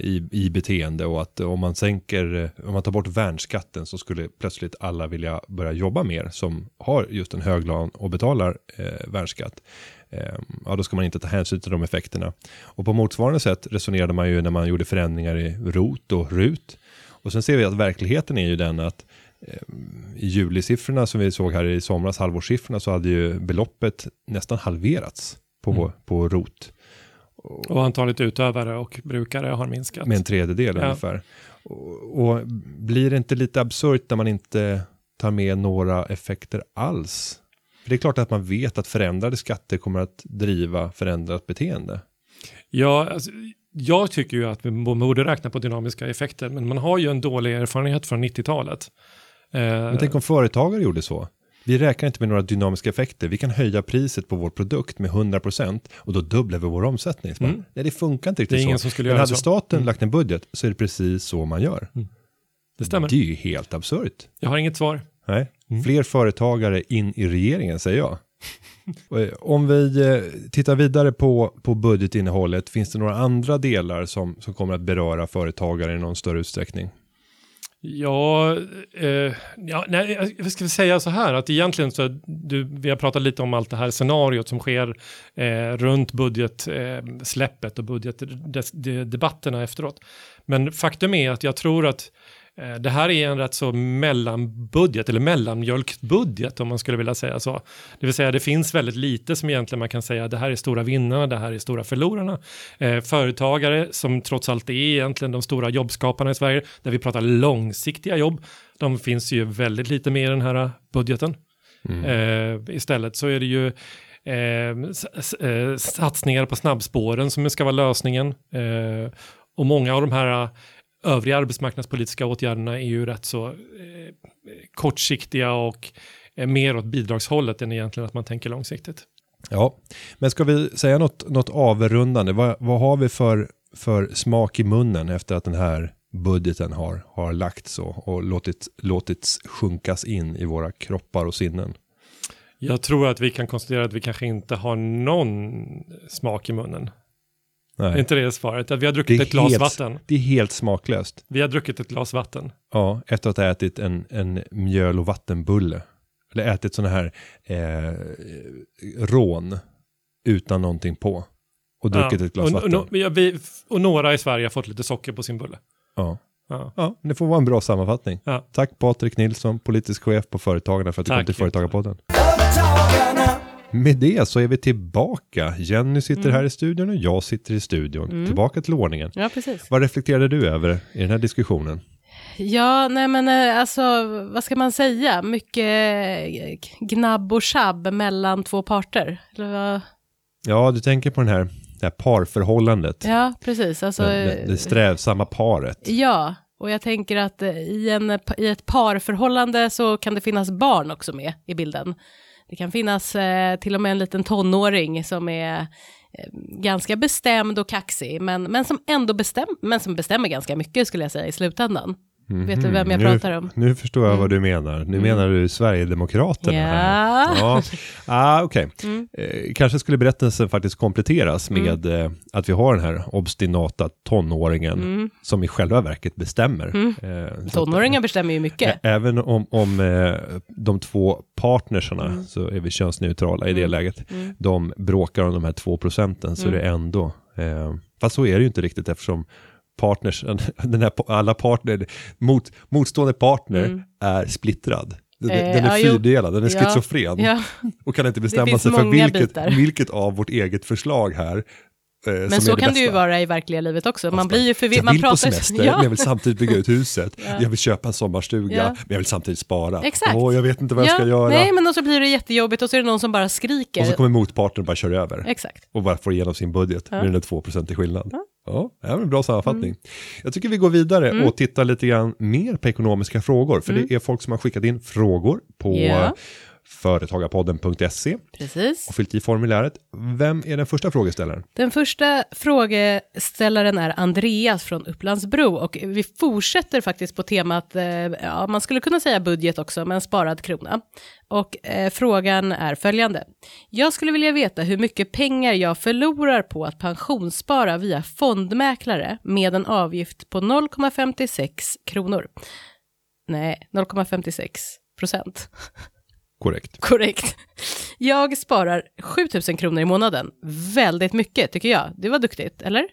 i, i beteende och att om man sänker, om man tar bort värnskatten så skulle plötsligt alla vilja börja jobba mer som har just en hög lön och betalar eh, värnskatt. Eh, ja, då ska man inte ta hänsyn till de effekterna. Och på motsvarande sätt resonerade man ju när man gjorde förändringar i ROT och RUT. Och sen ser vi att verkligheten är ju den att eh, i julisiffrorna som vi såg här i somras, halvårssiffrorna, så hade ju beloppet nästan halverats på, Mm. på ROT. Och antalet utövare och brukare har minskat. Med en tredjedel Ja. ungefär. Och, och blir det inte lite absurt när man inte tar med några effekter alls? För det är klart att man vet att förändrade skatter kommer att driva förändrat beteende. Ja, alltså, jag tycker ju att vi borde räkna på dynamiska effekter, men man har ju en dålig erfarenhet från 90-talet. Eh, Men tänk om företagare gjorde så. Vi räknar inte med några dynamiska effekter. Vi kan höja priset på vår produkt med 100% och då dubblar vi vår omsättning. Mm. Nej, det funkar inte Det riktigt är ingen så. som skulle Men göra hade så. staten Mm. lagt en budget så är det precis så man gör. Mm. Det stämmer. Det är ju helt absurt. Jag har inget svar. Nej. Mm. Fler företagare in i regeringen, säger jag. Eh, Om vi eh, tittar vidare på, på budgetinnehållet, finns det några andra delar som, som kommer att beröra företagare i någon större utsträckning? Ja, eh, ja nej, jag ska säga så här att egentligen så, du, vi har pratat lite om allt det här scenariot som sker eh, runt budgetsläppet eh, och budgetdebatterna efteråt. Men faktum är att jag tror att det här är en rätt så mellanbudget eller mellanmjölkbudget om man skulle vilja säga så. Det vill säga det finns väldigt lite som egentligen man kan säga det här är stora vinnarna, det här är stora förlorarna. Eh, företagare som trots allt är egentligen de stora jobbskaparna i Sverige, där vi pratar långsiktiga jobb, de finns ju väldigt lite med i den här budgeten. Eh, istället så är det ju eh, eh, satsningar på snabbspåren som ska vara lösningen. Eh, och många av de här eh, övriga arbetsmarknadspolitiska åtgärderna är ju rätt så eh, kortsiktiga och eh, mer åt bidragshållet än egentligen att man tänker långsiktigt. Ja, men ska vi säga något, något avrundande? Vad, vad har vi för, för smak i munnen efter att den här budgeten har, har lagts och, och låtit, låtits sjunkas in i våra kroppar och sinnen? Jag tror att vi kan konstatera att vi kanske inte har någon smak i munnen. Nej. Är inte det svaret? Att vi har druckit ett glas helt- vatten. Det är helt smaklöst. Vi har druckit ett glas vatten. Ja, efter att ha ätit en, en mjöl och vattenbulle. Eller ätit sådana här eh, rån utan någonting på. Och druckit Ja. ett glas och, vatten. och, ja, vi, och några i Sverige har fått lite socker på sin bulle. ja. Ja. ja, det får vara en bra sammanfattning. Tack Patrik Nilsson, politisk chef på Företagarna för att du Tack, kom till Företagarpodden. Företagarna. Med det så är vi tillbaka. Jenny sitter Mm. här i studion och jag sitter i studion. Tillbaka till ordningen. Ja, precis. Vad reflekterade du över i den här diskussionen? Ja, nej men eh, alltså, vad ska man säga? Mycket eh, gnabb och tjabb mellan två parter. Ja, du tänker på den här, det här parförhållandet. Ja, precis. Alltså, det, det, det strävsamma paret. Ja, och jag tänker att eh, i, en, i ett parförhållande så kan det finnas barn också med i bilden. Det kan finnas eh, till och med en liten tonåring som är eh, ganska bestämd och kaxig, men, men, som ändå bestäm, men som bestämmer ganska mycket skulle jag säga i slutändan. Vet du vem jag nu, pratar om? Nu förstår jag vad du menar. Nu menar du Sverigedemokraterna här. Ja. Ja, ah, okej. Mm. Eh, kanske skulle berättelsen faktiskt kompletteras med eh, att vi har den här obstinata tonåringen som i själva verket bestämmer. Eh, att- Mm. Tonåringar bestämmer ju mycket. Ä- Även om, om eh, de två partnerserna Mm. så är vi könsneutrala i det läget. De bråkar om de här två procenten så är Mm. det ändå, eh, fast så är det ju inte riktigt eftersom partners, den här, alla partner, mot, motstående partner är splittrad. Den, Mm. Eh, den är ja, fyrdelad, den är Ja, schizofren Ja, och kan inte bestämma sig för vilket, vilket av vårt eget förslag här eh, men så det kan det ju vara i verkliga livet också. Man blir ju Jag förvirrad. vill Man på semester, ja. men jag vill samtidigt bygga ut huset. Ja. Jag vill köpa en sommarstuga, men jag vill samtidigt spara. Exakt. Åh, jag vet inte vad jag ska göra. Nej, men då så blir det jättejobbigt och så är det någon som bara skriker. Och så kommer motparten och bara kör över. Exakt. Och bara får igenom sin budget med den där 2% i skillnad. Ja, det är en bra sammanfattning. Jag tycker vi går vidare och tittar lite grann mer på ekonomiska frågor. För det är folk som har skickat in frågor på Ja. företagarpodden.se Precis. och fyllt i formuläret. Vem är den första frågeställaren? Den första frågeställaren är Andreas från Upplandsbro och vi fortsätter faktiskt på temat, eh, ja man skulle kunna säga budget också, men sparad krona. Och eh, frågan är följande. Jag skulle vilja veta hur mycket pengar jag förlorar på att pensionsspara via fondmäklare med en avgift på 0,56 kronor. Nej, 0,56 procent. Korrekt. Korrekt. Jag sparar 7000 kronor i månaden. Väldigt mycket tycker jag. Det var duktigt, eller?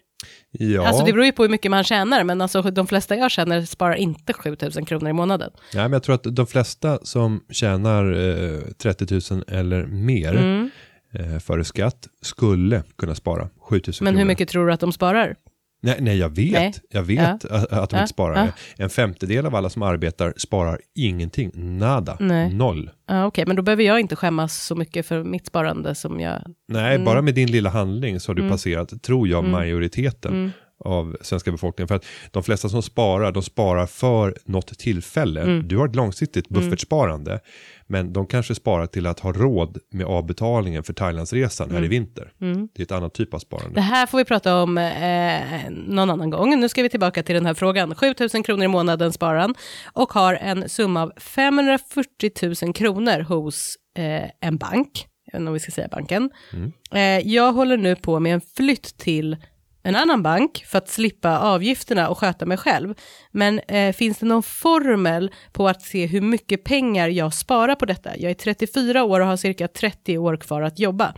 Ja, Alltså det beror ju på hur mycket man tjänar, men alltså de flesta jag känner sparar inte 7000 kronor i månaden. Nej, men jag tror att de flesta som tjänar eh, 30 000 eller mer Mm. eh, före skatt skulle kunna spara 7 000 Men kronor. hur mycket tror du att de sparar? Nej, nej jag vet. Nej. Jag vet att, att de Ja. inte sparar. Ja. En femtedel av alla som arbetar sparar ingenting. Nada. Nej. Noll. Ja, Okej, men då behöver jag inte skämmas så mycket för mitt sparande som jag... Nej, Mm. bara med din lilla handling så har du passerat, tror jag, majoriteten av svenska befolkningen. För att de flesta som sparar, de sparar för något tillfälle. Mm. Du har ett långsiktigt buffertsparande. Men de kanske sparar till att ha råd med avbetalningen för Thailandsresan här i vinter. Det är ett annat typ av Det sparande. här får vi prata om eh, någon annan gång. Nu ska vi tillbaka till den här frågan. 7 000 kronor i månaden sparar han och har en summa av 540 000 kronor hos eh, en bank. Jag vet inte om vi ska säga banken. Eh, jag håller nu på med en flytt till en annan bank för att slippa avgifterna och sköta mig själv. Men eh, finns det någon formel på att se hur mycket pengar jag sparar på detta? Jag är 34 år och har cirka 30 år kvar att jobba.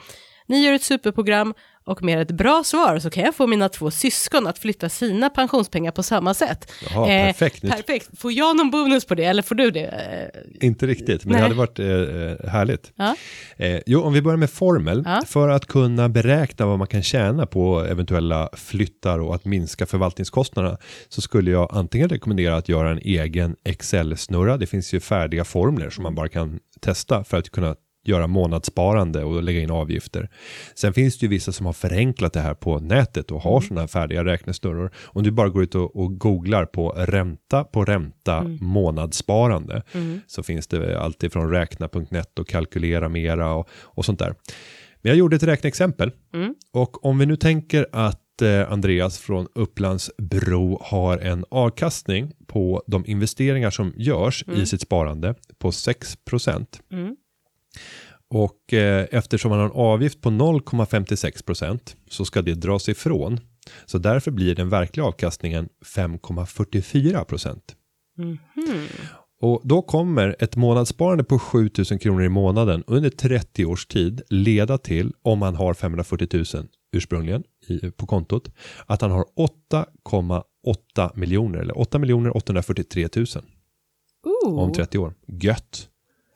Ni gör ett superprogram och med ett bra svar så kan jag få mina två syskon att flytta sina pensionspengar på samma sätt. Eh, Jaha, perfekt. Nu- perfekt. Får jag någon bonus på det eller får du det? Eh, Inte riktigt, men Nej. det hade varit eh, härligt. Ja. Eh, jo, om vi börjar med formel. Ja. För att kunna beräkna vad man kan tjäna på eventuella flyttar och att minska förvaltningskostnaderna så skulle jag antingen rekommendera att göra en egen Excel-snurra. Det finns ju färdiga formler som man bara kan testa för att kunna göra månadssparande och lägga in avgifter. Sen finns det ju vissa som har förenklat det här på nätet och har sådana här färdiga räknesnurror. Om du bara går ut och, och googlar på ränta på ränta månadssparande så finns det alltid från räkna.net och kalkylera mera och, och sånt där. Men jag gjorde ett räkneexempel. Och om vi nu tänker att eh, Andreas från Upplandsbro har en avkastning på de investeringar som görs i sitt sparande på 6 och eh, eftersom man har en avgift på 0,56% så ska det dras ifrån. Så därför blir den verkliga avkastningen 5,44% Och då kommer ett månadssparande på 7000 kronor i månaden under 30 års tid leda till, om man har 540 000 ursprungligen i, på kontot, att han har 8,8 miljoner eller 8 miljoner 843 000 ooh. om 30 år. Gött!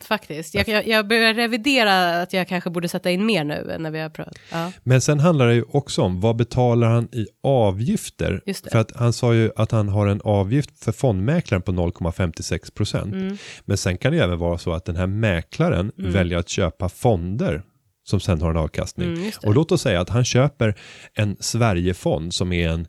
Faktiskt. Jag, jag, jag börjar revidera att jag kanske borde sätta in mer nu när vi har pratat. Ja. Men sen handlar det ju också om vad betalar han i avgifter? För att han sa ju att han har en avgift för fondmäklaren på 0,56 procent. Mm. Men sen kan det ju även vara så att den här mäklaren väljer att köpa fonder som sen har en avkastning. Mm, och låt oss säga att han köper en Sverigefond som är en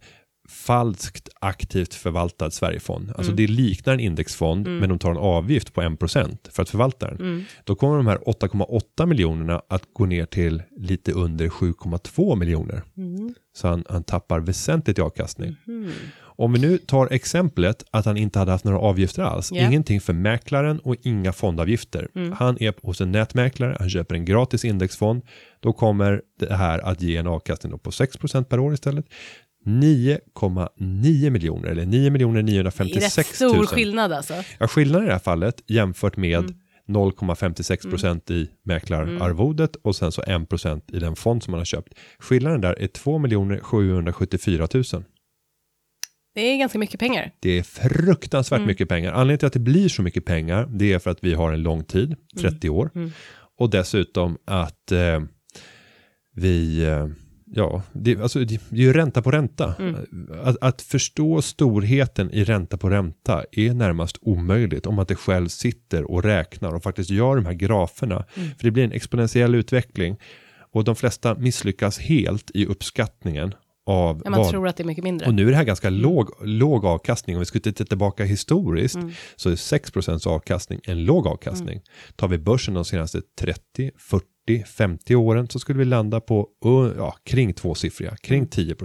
falskt aktivt förvaltad Sverigefond. Alltså Mm. det liknar en indexfond men de tar en avgift på 1% för att förvalta den. Mm. Då kommer de här 8,8 miljonerna att gå ner till lite under 7,2 miljoner. Mm. Så han, han tappar väsentligt i avkastning. Mhm. Om vi nu tar exemplet att han inte hade haft några avgifter alls. Ja. Ingenting för mäklaren och inga fondavgifter. Han är hos en nätmäklare, han köper en gratis indexfond. Då kommer det här att ge en avkastning på 6% per år istället. 9,9 miljoner eller 9 miljoner Det är rätt 956 stor 000. skillnad alltså. Ja, skillnaden i det här fallet jämfört med Mm. 0,56 procent i mäklararvodet och sen så 1 procent i den fond som man har köpt. Skillnaden där är 2 774 000. Det är ganska mycket pengar. Det är fruktansvärt Mm. mycket pengar. Anledningen till att det blir så mycket pengar, det är för att vi har en lång tid, Mm. 30 år. Och dessutom att eh, vi, eh, ja, det, alltså, det, det är ju ränta på ränta. Mm. Att, att förstå storheten i ränta på ränta är närmast omöjligt om man inte själv sitter och räknar och faktiskt gör de här graferna. Mm. För det blir en exponentiell utveckling. Och de flesta misslyckas helt i uppskattningen av Ja, man vad tror att det är mycket mindre. och nu är det här ganska låg, låg avkastning. Om vi skulle titta tillbaka historiskt så är 6% avkastning en låg avkastning. Tar vi börsen de senaste 30, 40, 50 åren så skulle vi landa på ja, kring tvåsiffriga, kring 10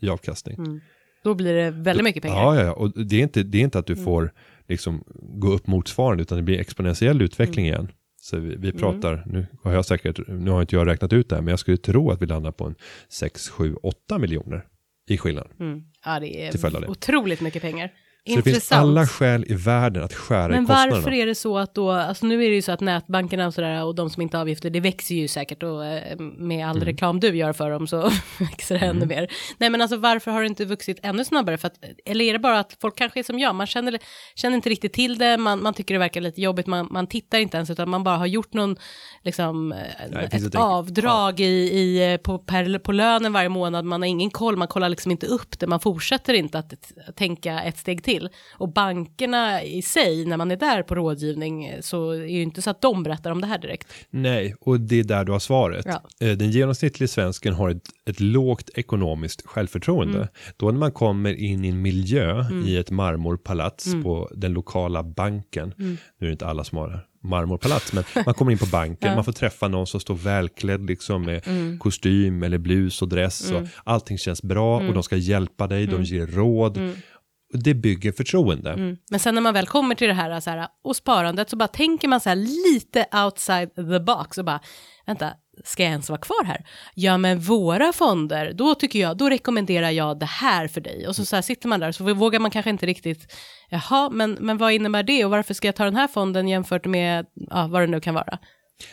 i avkastning. Då blir det väldigt mycket pengar. Ja, ja, ja, och det är inte, det är inte att du får liksom gå upp motsvarande utan det blir exponentiell utveckling igen. Så vi, vi pratar, nu har jag säkert, nu har inte jag räknat ut det här, men jag skulle tro att vi landar på en 6, 7, 8 miljoner i skillnad. Mm. Ja, det är otroligt mycket pengar. Så det finns Intressant. alla skäl i världen att skära Men i kostnaderna. varför är det så att då, alltså nu är det ju så att nätbankerna och sådär och de som inte har avgifter, det växer ju säkert och eh, med all Mm. reklam du gör för dem så växer det ännu mer. Nej men alltså varför har det inte vuxit ännu snabbare? För att, eller är det bara att folk kanske är som jag, man känner, känner inte riktigt till det, man, man tycker det verkar lite jobbigt, man, man tittar inte ens utan man bara har gjort någon, liksom, eh, det finns ett ett- avdrag i, i, eh, på, per, på lönen varje månad, man har ingen koll, man kollar liksom inte upp det, man fortsätter inte att, att tänka ett steg till. Till. Och bankerna i sig, när man är där på rådgivning, så är ju inte så att de berättar om det här direkt. Nej, och det är där du har svaret. Ja. Eh, Den genomsnittliga svensken har ett, ett lågt ekonomiskt självförtroende. Mm. Då när man kommer in i en miljö i ett marmorpalats Mm. på den lokala banken. Nu är det inte alla som har marmorpalats, men man kommer in på banken, man får träffa någon som står välklädd liksom med Mm. kostym eller blus och dress och allting känns bra Mm. och de ska hjälpa dig, de ger råd. Och det bygger förtroende. Mm. Men sen när man väl kommer till det här, så här och sparandet så bara tänker man så här lite outside the box och bara vänta, ska jag ens vara kvar här? Ja, men våra fonder, då tycker jag, då rekommenderar jag det här för dig. Och så, så här sitter man där så vågar man kanske inte riktigt, jaha, men, men vad innebär det och varför ska jag ta den här fonden jämfört med, ja, vad det nu kan vara?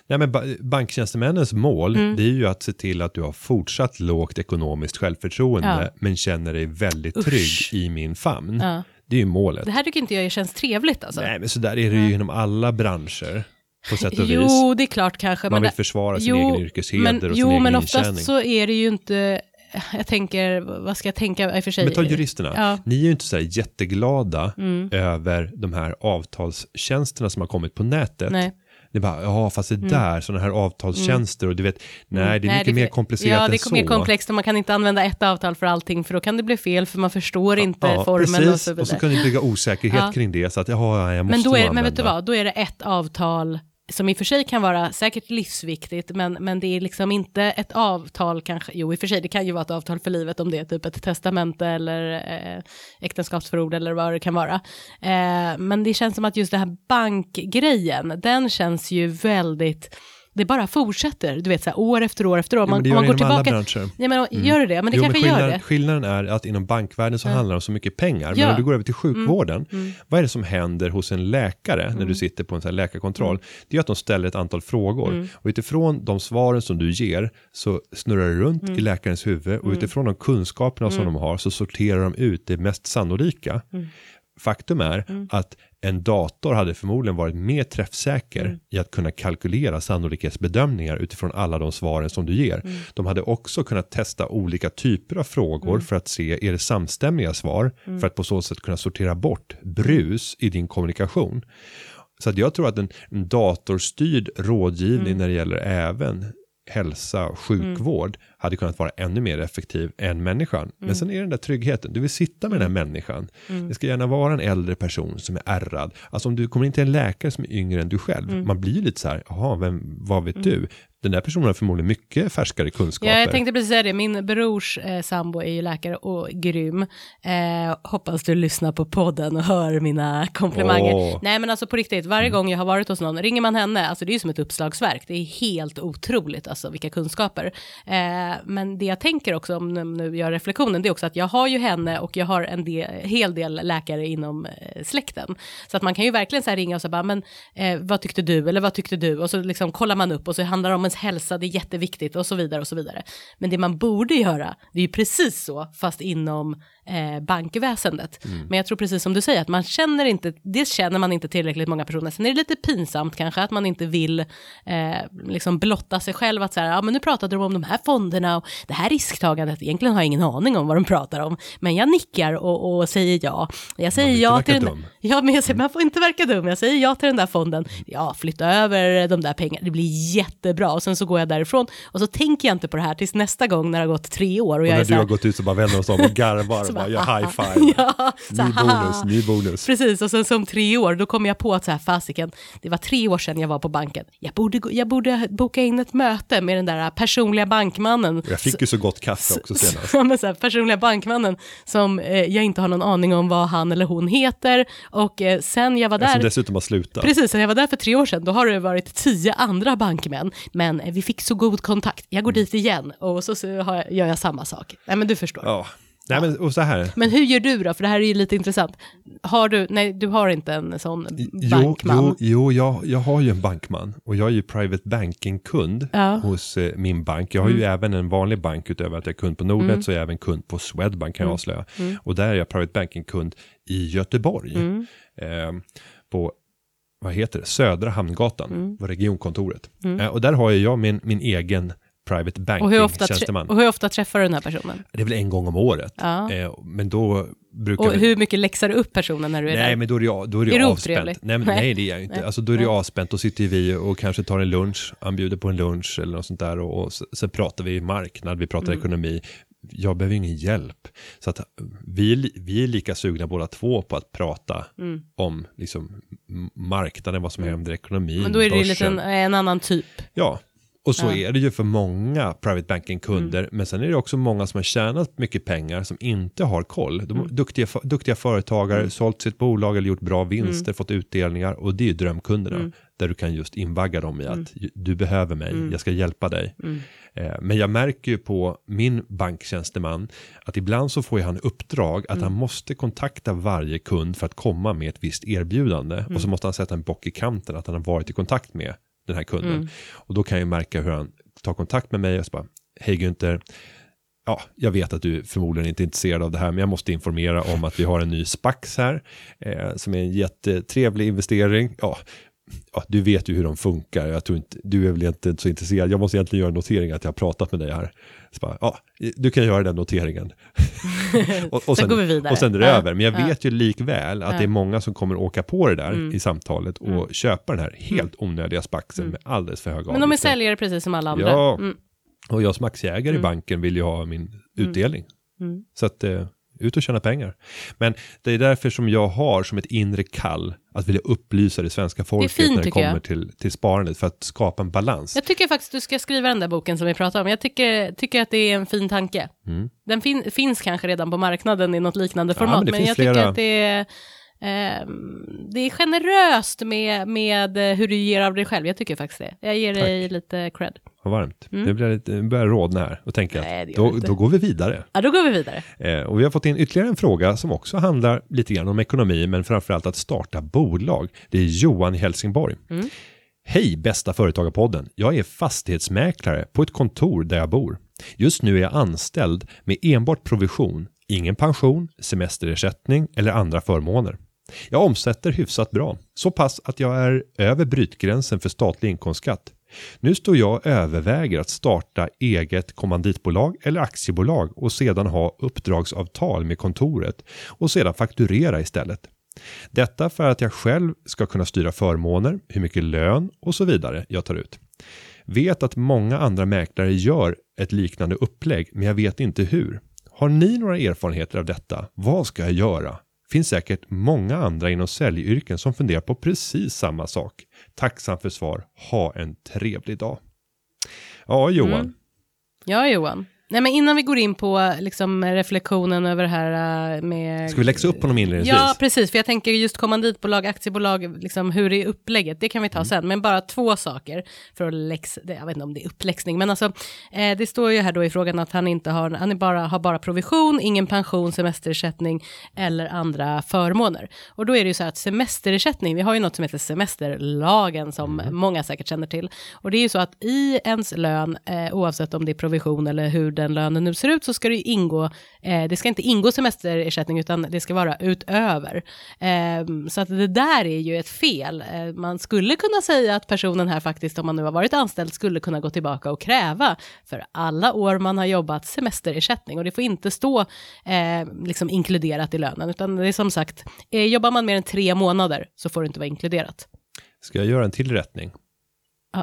Nej, men ba- banktjänstemännens mål, Mm. det är ju att se till att du har fortsatt lågt ekonomiskt självförtroende, Ja. men känner dig väldigt Usch. trygg i min famn. Ja. Det är ju målet. Det här tycker inte jag känns trevligt alltså. Nej, men så där är det ju inom alla branscher, på sätt och vis. Jo, det är klart kanske. Man men vill det- försvara sin Jo, egen yrkesheder men, och sin Jo, egen men intjäning. oftast så är det ju inte, jag tänker, vad ska jag tänka i och för sig? Men ta juristerna. Ja. Mm. Ni är ju inte så jätteglada över de här avtalstjänsterna som har kommit på nätet. Nej. Det är bara, ja fast det där, sådana här avtalstjänster och du vet, nej det är mycket mer komplicerat Ja, än det är så. mer komplext och man kan inte använda ett avtal för allting för då kan det bli fel för man förstår inte ja, formen precis. och så vidare. Och så kan ni bygga osäkerhet Ja. kring det så att jaha, jag måste men, då är, men vet du vad, då är det ett avtal som i och för sig kan vara säkert livsviktigt, men, men det är liksom inte ett avtal kanske, jo i och för sig det kan ju vara ett avtal för livet om det är typ ett testamente eller eh, äktenskapsförord eller vad det kan vara. Eh, men det känns som att just det här bankgrejen, den känns ju väldigt, det bara fortsätter, du vet så här år efter år efter år. Jo, gör om det man går tillbaka, branscher. ja, men gör det det? Men det Jo, kanske men gör skillnaden, det. skillnaden är att inom bankvärlden så handlar det om så mycket pengar. Men Ja. Mm. om du går över till sjukvården, vad är det som händer hos en läkare när du sitter på en sån läkarkontroll? Mm. Det är att de ställer ett antal frågor. Och utifrån de svaren som du ger så snurrar det runt Mm. i läkarens huvud och utifrån de kunskaperna som de har så sorterar de ut det mest sannolika. Mm. Faktum är att en dator hade förmodligen varit mer träffsäker Mm. i att kunna kalkylera sannolikhetsbedömningar utifrån alla de svaren som du ger. Mm. De hade också kunnat testa olika typer av frågor för att se är det samstämmiga svar Mm. för att på så sätt kunna sortera bort brus i din kommunikation. Så att jag tror att en, en datorstyrd rådgivning Mm. när det gäller även hälsa och sjukvård hade kunnat vara ännu mer effektiv än människan. Mm. Men sen är det den där tryggheten, du vill sitta med den här människan. Det ska gärna vara en äldre person som är ärrad. Alltså om du kommer in till en läkare som är yngre än du själv, Mm. man blir lite så här, jaha, vem, vad vet du? Den där personen har förmodligen mycket färskare kunskaper. Ja, jag tänkte precis säga det. Min brors eh, sambo är ju läkare och grym. Eh, hoppas du lyssnar på podden och hör mina komplimanger. Åh. Nej, men alltså på riktigt, varje gång jag har varit hos någon, ringer man henne, alltså det är ju som ett uppslagsverk. Det är helt otroligt, alltså vilka kunskaper. Eh, men det jag tänker också, om nu- gör reflektionen, det är också att jag har ju henne och jag har en del, hel del läkare inom eh, släkten. Så att man kan ju verkligen så här ringa och så bara, men eh, vad tyckte du eller vad tyckte du? Och så liksom kollar man upp och så handlar det om ens hälsa, det är jätteviktigt och så vidare och så vidare. Men det man borde göra, det är ju precis så, fast inom eh, bankväsendet. Men jag tror precis som du säger, att man känner inte, dels känner man inte tillräckligt många personer, sen är det lite pinsamt kanske att man inte vill eh, liksom blotta sig själv, att så här, ja men nu pratade de om de här fonderna och det här risktagandet, egentligen har jag ingen aning om vad de pratar om, men jag nickar och, och säger ja. Jag säger ja till den, dum. Ja, men jag säger, man får inte verka dum. Jag säger ja till den där fonden. Ja, flytta över de där pengarna. Det blir jättebra. Och sen så går jag därifrån. Och så tänker jag inte på det här tills nästa gång när det har gått tre år. Och, och jag när är så du har gått ut så bara vänder oss om och garvar bara gör high five. ja, Ny bonus, haha. ny bonus. Precis, och sen som tre år, då kom jag på att så här, fasiken, det var tre år sedan jag var på banken. Jag borde, jag borde boka in ett möte med den där personliga bankmannen. Jag fick ju så gott kaffe också senast. Ja, men så här, personliga bankmannen som eh, jag inte har någon aning om vad han eller hon heter. Och eh, sen jag var Som där... dessutom har slutat. Precis, när jag var där för tre år sedan, då har det varit tio andra bankmän, men eh, vi fick så god kontakt. Jag går dit igen och så, så har gör jag samma sak. Nej, men du förstår. Ja. Nej men och så här. Men hur gör du då? För det här är ju lite intressant. Har du, nej du har inte en sån Jo, bankman. jo, jo jag, jag har ju en bankman och jag är ju private banking-kund Ja. Mm. hos eh, min bank. Jag har ju även en vanlig bank utöver att jag är kund på Nordnet så är jag även kund på Swedbank kan jag Mm. avslöja. Och där är jag private banking-kund i Göteborg. Mm. Eh, på vad heter det, Södra Hamngatan, Mm. regionkontoret. Eh, och där har jag min, min egen private Och hur, ofta banking-tjänsteman. och hur ofta träffar du den här personen? Det är väl en gång om året. Ja. Eh, men då brukar Och vi... hur mycket läxar du upp personen när du är Nej, där? men då är det, då är det, Är avspänt. Nej, men, Nej. det är jag inte. Nej. Alltså, då är det Nej. avspänt. Då sitter vi och kanske tar en lunch. Han bjuder på en lunch eller något sånt där. Och, och sen pratar vi marknad, vi pratar Mm. ekonomi. Jag behöver ingen hjälp. Så att vi, vi är lika sugna båda två på att prata Mm. om liksom, marknaden, vad som händer i ekonomin, Men då är det lite en, en annan typ. Ja, och så Ja. Mm. är det ju för många private banking-kunder. Men sen är det också många som har tjänat mycket pengar som inte har koll. De Mm. duktiga, duktiga företagare, sålt sitt bolag eller gjort bra vinster, fått utdelningar. Och det är ju drömkunderna. Mm. Där du kan just invagga dem i att du behöver mig, jag ska hjälpa dig. Mm. Eh, Men jag märker ju på min banktjänsteman att ibland så får han uppdrag att han måste kontakta varje kund för att komma med ett visst erbjudande. Och så måste han sätta en bock i kanten att han har varit i kontakt med den här kunden. Och då kan jag märka hur han tar kontakt med mig och så bara, hej Günther, ja, jag vet att du förmodligen inte är intresserad av det här, men jag måste informera om att vi har en ny Spax här, eh, som är en jättetrevlig investering. Ja, ja, du vet ju hur de funkar, jag tror inte, du är väl inte så intresserad, jag måste egentligen göra en notering att jag har pratat med dig här. Så bara, ja, du kan göra den noteringen. och, och Sen går vi vidare. Och sen är det Ja, över, men jag ja. vet ju likväl att Ja. det är många som kommer åka på det där Mm. i samtalet och köpa den här helt onödiga Spaxen med alldeles för höga Men de är avgifter. säljare precis som alla andra. Ja. Mm. Och jag som aktieägare i banken vill ju ha min utdelning. Mm. Så att eh, ut och tjäna pengar. Men det är därför som jag har som ett inre kall att vilja upplysa det svenska folket fint, när det tycker jag. kommer till, till sparandet för att skapa en balans. Jag tycker faktiskt du ska skriva den där boken som vi pratade om. Jag tycker, tycker att det är en fin tanke. Mm. Den fin, finns kanske redan på marknaden i något liknande Ja, format, men det men, finns jag tycker flera. att det är, ehm, det är generöst med, med hur du ger av dig själv. Jag tycker faktiskt det. Jag ger dig lite cred. Vad varmt. Det blir lite, det börjar rodna här och tänker Mm. Nej, att då, då går vi vidare. Ja, då går vi vidare. Eh, och vi har fått in ytterligare en fråga som också handlar lite grann om ekonomi, men framförallt att starta bolag. Det är Johan i Helsingborg. Mm. Hej bästa företagarpodden. Jag är fastighetsmäklare på ett kontor där jag bor. Just nu är jag anställd med enbart provision, ingen pension, semesterersättning eller andra förmåner. Jag omsätter hyfsat bra, så pass att jag är över brytgränsen för statlig inkomstskatt. Nu står jag och överväger att starta eget kommanditbolag eller aktiebolag och sedan ha uppdragsavtal med kontoret och sedan fakturera istället. Detta för att jag själv ska kunna styra förmåner, hur mycket lön och så vidare jag tar ut. Vet att många andra mäklare gör ett liknande upplägg, men jag vet inte hur. Har ni några erfarenheter av detta? Vad ska jag göra? Finns säkert många andra inom säljyrken som funderar på precis samma sak. Tacksam för svar. Ha en trevlig dag. Ja, Johan. Mm. Ja, Johan. Nej, men innan vi går in på liksom, reflektionen över det här äh, med... Ska vi läxa upp honom inledningsvis? Ja, precis, för jag tänker just kommanditbolag, aktiebolag, liksom hur det är upplägget, det kan vi ta Mm. sen, men bara två saker för att läxa, jag vet inte om det är uppläxning, men alltså eh, det står ju här då i frågan att han inte har, han är bara, har bara provision, ingen pension, semesterersättning eller andra förmåner. Och då är det ju så här att semesterersättning, vi har ju något som heter semesterlagen som Mm. många säkert känner till, och det är ju så att i ens lön, eh, oavsett om det är provision eller hur den lönen nu ser ut, så ska det ju ingå, eh, det ska inte ingå semesterersättning, utan det ska vara utöver. Eh, så att det där är ju ett fel. Eh, man skulle kunna säga att personen här faktiskt, om man nu har varit anställd, skulle kunna gå tillbaka och kräva för alla år man har jobbat semesterersättning. Och det får inte stå eh, liksom inkluderat i lönen, utan det är som sagt, eh, jobbar man mer än tre månader så får det inte vara inkluderat. Ska jag göra en till rättning?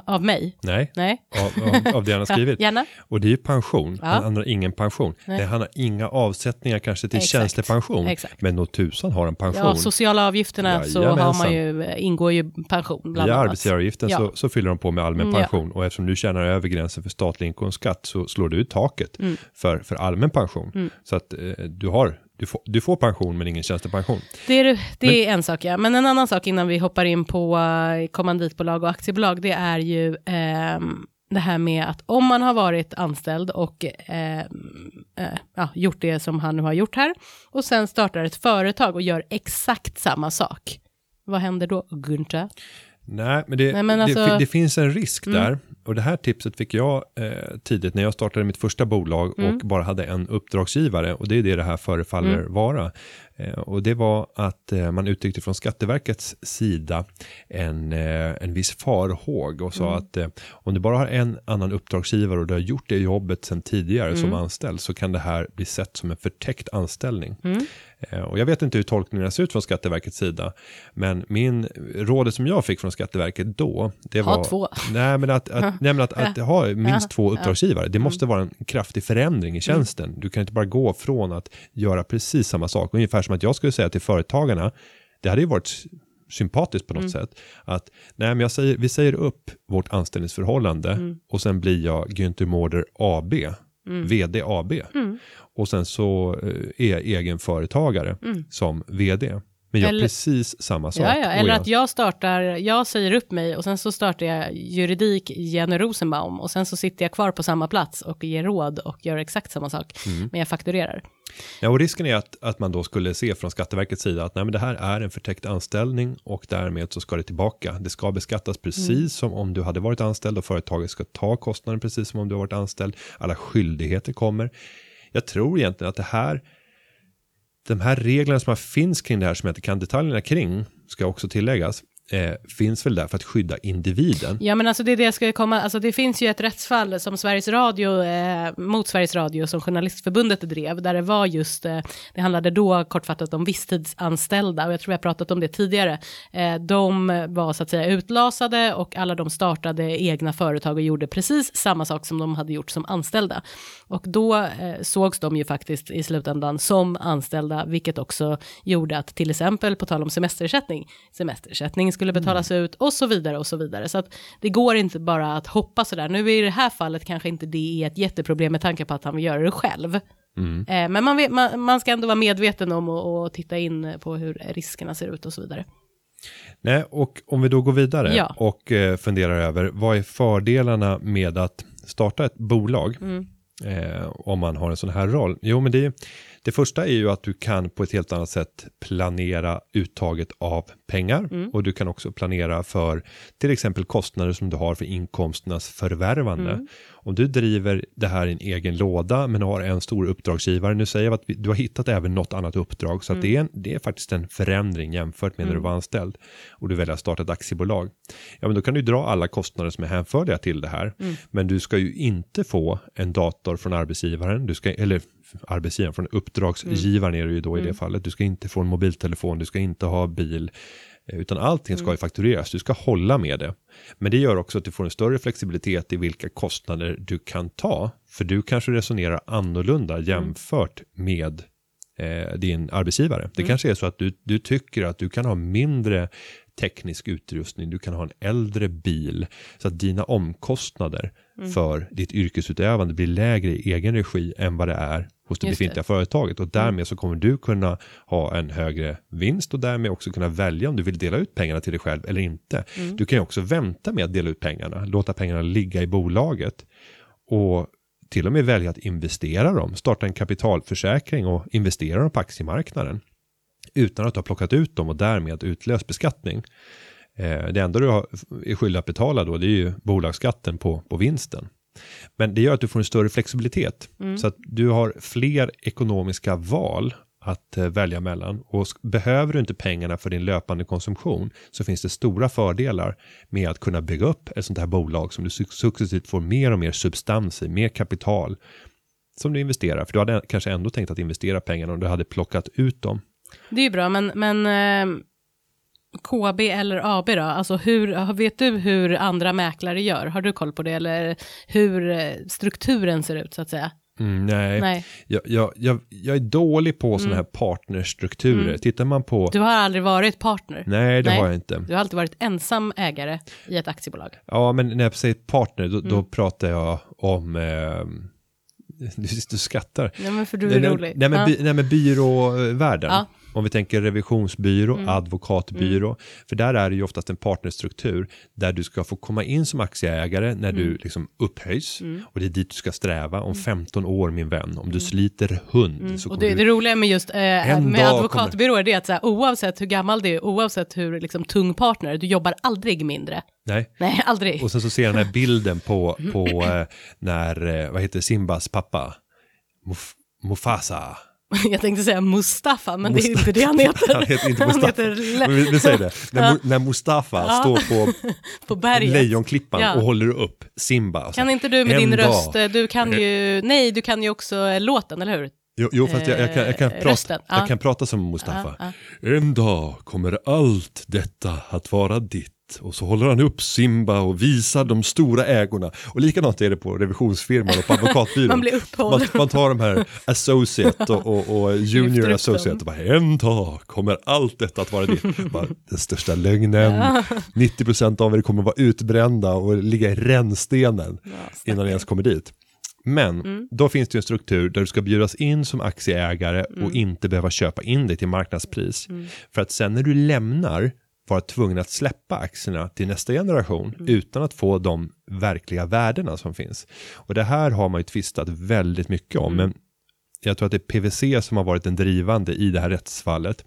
Av mig? Nej, Nej? av, av, av det han har skrivit. Ja, gärna. Och det är ju pension. Ja. Han, han har ingen pension. Nej. Han har inga avsättningar kanske till Exakt. tjänstepension. Exakt. Men nog tusan har en pension. Ja, sociala avgifterna så har man ju, ingår ju pension bland Via arbetsgivaravgiften Ja. så, så fyller de på med allmän Mm, ja. pension. Och eftersom du tjänar över gränsen för statlig inkomstskatt så slår du ut taket Mm. för, för allmän pension. Så att eh, du, har, du, får, du får pension men ingen tjänstepension. Det är, det är en sak, ja. Men en annan sak innan vi hoppar in på eh, kommanditbolag och aktiebolag, det är ju ehm, det här med att om man har varit anställd och ehm, eh, ja, gjort det som han nu har gjort här och sen startar ett företag och gör exakt samma sak. Vad händer då, Günther? Nej, men det, Nej, men alltså- det, det finns en risk Mm. där. Och det här tipset fick jag eh, tidigt när jag startade mitt första bolag Mm. och bara hade en uppdragsgivare och det är det det här förefaller Mm. vara. Eh, och det var att eh, man uttryckte från Skatteverkets sida en, eh, en viss farhåg och sa Mm. att eh, om du bara har en annan uppdragsgivare och du har gjort det jobbet sedan tidigare som Mm. anställd så kan det här bli sett som en förtäckt anställning. Mm. Eh, Och jag vet inte hur tolkningarna ser ut från Skatteverkets sida, men min rådet som jag fick från Skatteverket då, det Ha var... två. Nej, men att, att, nej, men att, att ha minst två uppdragsgivare, det måste vara en kraftig förändring i Mm. tjänsten. Du kan inte bara gå från att göra precis samma sak, ungefär som att jag skulle säga till företagarna, det hade ju varit sympatiskt på något Mm. sätt, att nej, men jag säger, vi säger upp vårt anställningsförhållande Mm. och sen blir jag Günther Mårder AB, VD AB. Mm. Och sen så eh, är jag egen företagare Mm. som vd. Men gör Eller- precis samma sak. Ja, eller jag- att jag startar, jag säger upp mig och sen så startar jag juridik Jenny Rosenbaum och sen så sitter jag kvar på samma plats och ger råd och gör exakt samma sak, Mm. men jag fakturerar. Ja, och risken är att, att man då skulle se från Skatteverkets sida att nej, men det här är en förtäckt anställning och därmed så ska det tillbaka. Det ska beskattas precis Mm. som om du hade varit anställd och företaget ska ta kostnaden precis som om du har varit anställd. Alla skyldigheter kommer. Jag tror egentligen att det här de här reglerna som finns kring det här som jag inte kan detaljerna kring ska också tilläggas eh, finns väl där för att skydda individen. Ja, men alltså det är det jag ska komma, alltså det finns ju ett rättsfall som Sveriges Radio, eh, mot Sveriges Radio som Journalistförbundet drev, där det var just, eh, det handlade då kortfattat om visstidsanställda, och jag tror jag pratat om det tidigare. Eh, de var så att säga utlasade och alla de startade egna företag och gjorde precis samma sak som de hade gjort som anställda. Och då eh, sågs de ju faktiskt i slutändan som anställda, vilket också gjorde att till exempel, på tal om semesterersättning, semesterersättning skulle betalas ut och så vidare och så vidare. Så att det går inte bara att hoppa sådär. Nu i det här fallet kanske inte det är ett jätteproblem med tanke på att han vill göra det själv. Mm. Eh, men man, vet, man, man ska ändå vara medveten om och, och titta in på hur riskerna ser ut och så vidare. Nej, och om vi då går vidare Ja. och eh, funderar över vad är fördelarna med att starta ett bolag Mm. eh, om man har en sån här roll? Jo, men det, det första är ju att du kan på ett helt annat sätt planera uttaget av pengar. Mm. och du kan också planera för till exempel kostnader som du har för inkomsternas förvärvande. Mm. Om du driver det här i en egen låda men har en stor uppdragsgivare, nu säger jag att du har hittat även något annat uppdrag. Så att det, är en, det är faktiskt en förändring jämfört med när du var anställd. Och du väljer att starta ett aktiebolag. Ja, men då kan du dra alla kostnader som är hänförliga till det här, men du ska ju inte få en dator från arbetsgivaren, du ska, eller arbetsgivaren, från uppdragsgivaren är det ju då i det fallet, du ska inte få en mobiltelefon, du ska inte ha bil, eh, utan allting ska ju faktureras, du ska hålla med det. Men det gör också att du får en större flexibilitet i vilka kostnader du kan ta, för du kanske resonerar annorlunda jämfört med eh, din arbetsgivare. Det kanske är så att du, du tycker att du kan ha mindre teknisk utrustning, du kan ha en äldre bil, så att dina omkostnader för ditt yrkesutövande blir lägre i egen regi än vad det är hos det Just det. befintliga företaget och därmed så kommer du kunna ha en högre vinst och därmed också kunna välja om du vill dela ut pengarna till dig själv eller inte. Du kan ju också vänta med att dela ut pengarna, låta pengarna ligga i bolaget och till och med välja att investera dem, starta en kapitalförsäkring och investera dem på aktiemarknaden utan att ha plockat ut dem och därmed utlöst beskattning. Eh, det enda du har, är skyldig att betala då det är ju bolagsskatten på, på vinsten. Men det gör att du får en större flexibilitet så att du har fler ekonomiska val att eh, välja mellan och behöver du inte pengarna för din löpande konsumtion så finns det stora fördelar med att kunna bygga upp ett sånt här bolag som du suc- successivt får mer och mer substans i, mer kapital som du investerar. För du hade kanske ändå tänkt att investera pengarna om du hade plockat ut dem. Det är ju bra, men, men eh, KB eller AB då? Alltså hur, vet du hur andra mäklare gör? Har du koll på det? Eller hur eh, strukturen ser ut så att säga? Mm, nej, Nej, Jag, jag, jag, jag är dålig på sådana här partnerstrukturer. Mm. Tittar man på... du har aldrig varit partner. Nej, det Nej. har jag inte. Du har alltid varit ensam ägare i ett aktiebolag. Ja, men när jag säger partner, då, Mm. då pratar jag om... Eh, du, du skrattar. Ja, men för du nej, är nej, rolig. nej, men, ja. by, nej, men byråvärlden. Ja. Om vi tänker revisionsbyrå, Mm. advokatbyrå, för där är det ju oftast en partnerstruktur där du ska få komma in som aktieägare när du liksom upphöjs Mm. och det är dit du ska sträva om 15 år min vän. Om du sliter hund så Mm. Och kommer det, du det roliga med just eh, med advokatbyråer det är att så här, oavsett hur gammal du är, oavsett hur liksom, tung partner, du jobbar aldrig mindre. Nej. Nej, aldrig. Och sen så ser jag den här bilden på, på eh, när, eh, vad heter Simbas pappa? Muf, Mufasa. Jag tänkte säga Mustafa, men det är inte det han heter. Han heter inte Mustafa. heter vi, vi säger det. När, Mu- när Mustafa Ja. står på på berget. lejonklippan Ja. och håller upp Simba. och så Kan inte du med din dag- röst, eh, du kan ju, nej, du kan ju också eh, låten, eller hur? Jo, jo fast jag, jag, kan, jag, kan Eh, prata, ja. jag kan prata som Mustafa. Ja, En dag kommer allt detta att vara ditt. Och så håller han upp Simba och visar de stora ägorna. Och likadant är det på revisionsfirman och på advokatbyrån. Man blir man, upphållen. man tar de här associate och, och, och junior associate och bara en dag kommer allt detta att vara ditt. Bara, den största lögnen, 90% av er kommer vara utbrända och ligga i rännstenen innan ni ens kommer dit. Men Mm. då finns det ju en struktur där du ska bjudas in som aktieägare Mm. och inte behöva köpa in dig till marknadspris. För att sen när du lämnar vara tvungen att släppa aktierna till nästa generation Mm. utan att få de verkliga värdena som finns. Och det här har man ju tvistat väldigt mycket om. Mm. Men jag tror att det är PVC som har varit den drivande i det här rättsfallet.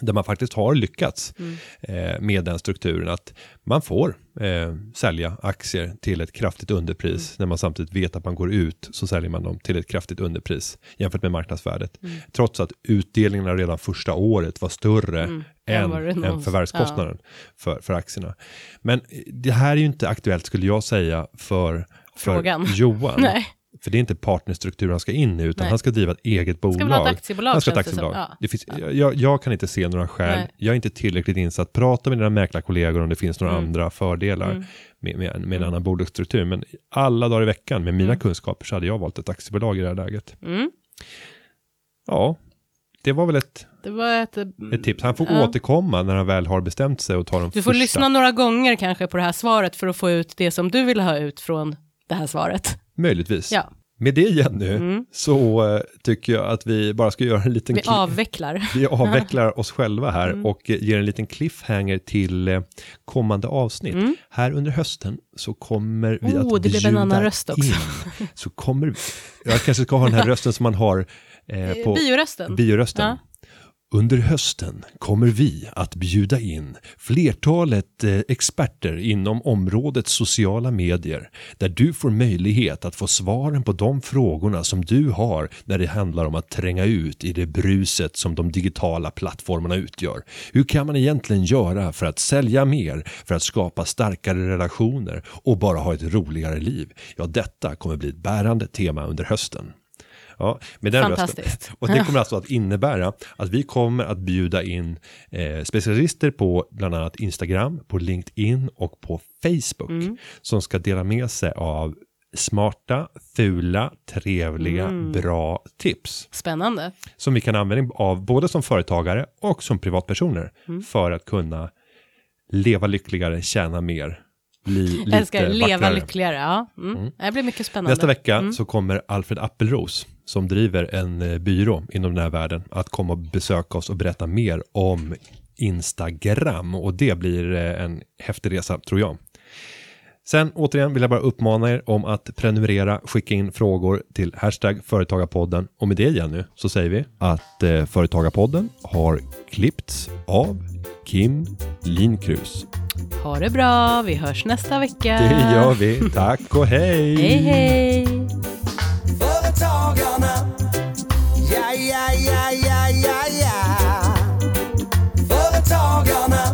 Där man faktiskt har lyckats Mm. eh, med den strukturen att man får eh, sälja aktier till ett kraftigt underpris. Mm. När man samtidigt vet att man går ut så säljer man dem till ett kraftigt underpris jämfört med marknadsvärdet. Mm. Trots att utdelningarna redan första året var större Mm. Än, Än förvärvskostnaden för, för aktierna. Men det här är ju inte aktuellt skulle jag säga för, för Frågan. Johan. Nej. För det är inte partnerstruktur han ska in i, utan Nej. han ska driva ett eget bolag. Ska ha ett aktiebolag, Han ska ett känns det som. aktiebolag. Ja. Det finns, jag, jag kan inte se några skäl. Nej. Jag är inte tillräckligt insatt. Prata med dina mäklarkollegor om det finns några Mm. andra fördelar Mm. med, med, med en annan bolagsstruktur. Men alla dagar i veckan med mina Mm. kunskaper så hade jag valt ett aktiebolag i det här läget. Mm. Ja, det var väl ett, Det var ett... ett tips. Han får Ja. återkomma när han väl har bestämt sig och ta de Du får första. lyssna några gånger kanske på det här svaret för att få ut det som du vill ha ut från det här svaret. Möjligtvis. Ja, Med det Jenny, Mm. så eh, tycker jag att vi bara ska göra en liten vi avvecklar. Vi avvecklar oss själva här Mm. och eh, ger en liten cliffhanger till eh, kommande avsnitt. Mm. Här under hösten så kommer vi Oh, att det blev en annan röst också. in. Så kommer vi, jag kanske ska ha den här rösten som man har eh, på Biorösten. biorösten. Ja. Under hösten kommer vi att bjuda in flertalet eh, experter inom området sociala medier där du får möjlighet att få svaren på de frågorna som du har när det handlar om att tränga ut i det bruset som de digitala plattformarna utgör. Hur kan man egentligen göra för att sälja mer, för att skapa starkare relationer och bara ha ett roligare liv? Ja, detta kommer bli ett bärande tema under hösten. Ja, med den rösten. Fantastiskt. Och det kommer alltså att innebära att vi kommer att bjuda in eh, specialister på bland annat Instagram, på LinkedIn och på Facebook Mm. som ska dela med sig av smarta, fula, trevliga, Mm. bra tips Spännande. som vi kan använda av både som företagare och som privatpersoner Mm. för att kunna leva lyckligare, tjäna mer, bli lite Älskar leva vackrare. lyckligare. Ja. Mm. Det blir mycket spännande. Nästa vecka Mm. så kommer Alfred Appelros som driver en eh, byrå inom den här världen att komma och besöka oss och berätta mer om Instagram och det blir eh, en häftig resa tror jag. Sen återigen vill jag bara uppmana er om att prenumerera, skicka in frågor till hashtag Företagarpodden och med det Jenny så säger vi att eh, Företagarpodden har klippts av Kim Linkrus. Ha det bra, vi hörs nästa vecka. Det gör vi. Tack och hej! Hej hej! Företagarna. Ja, ja, ja, ja, ja, ja. Företagarna.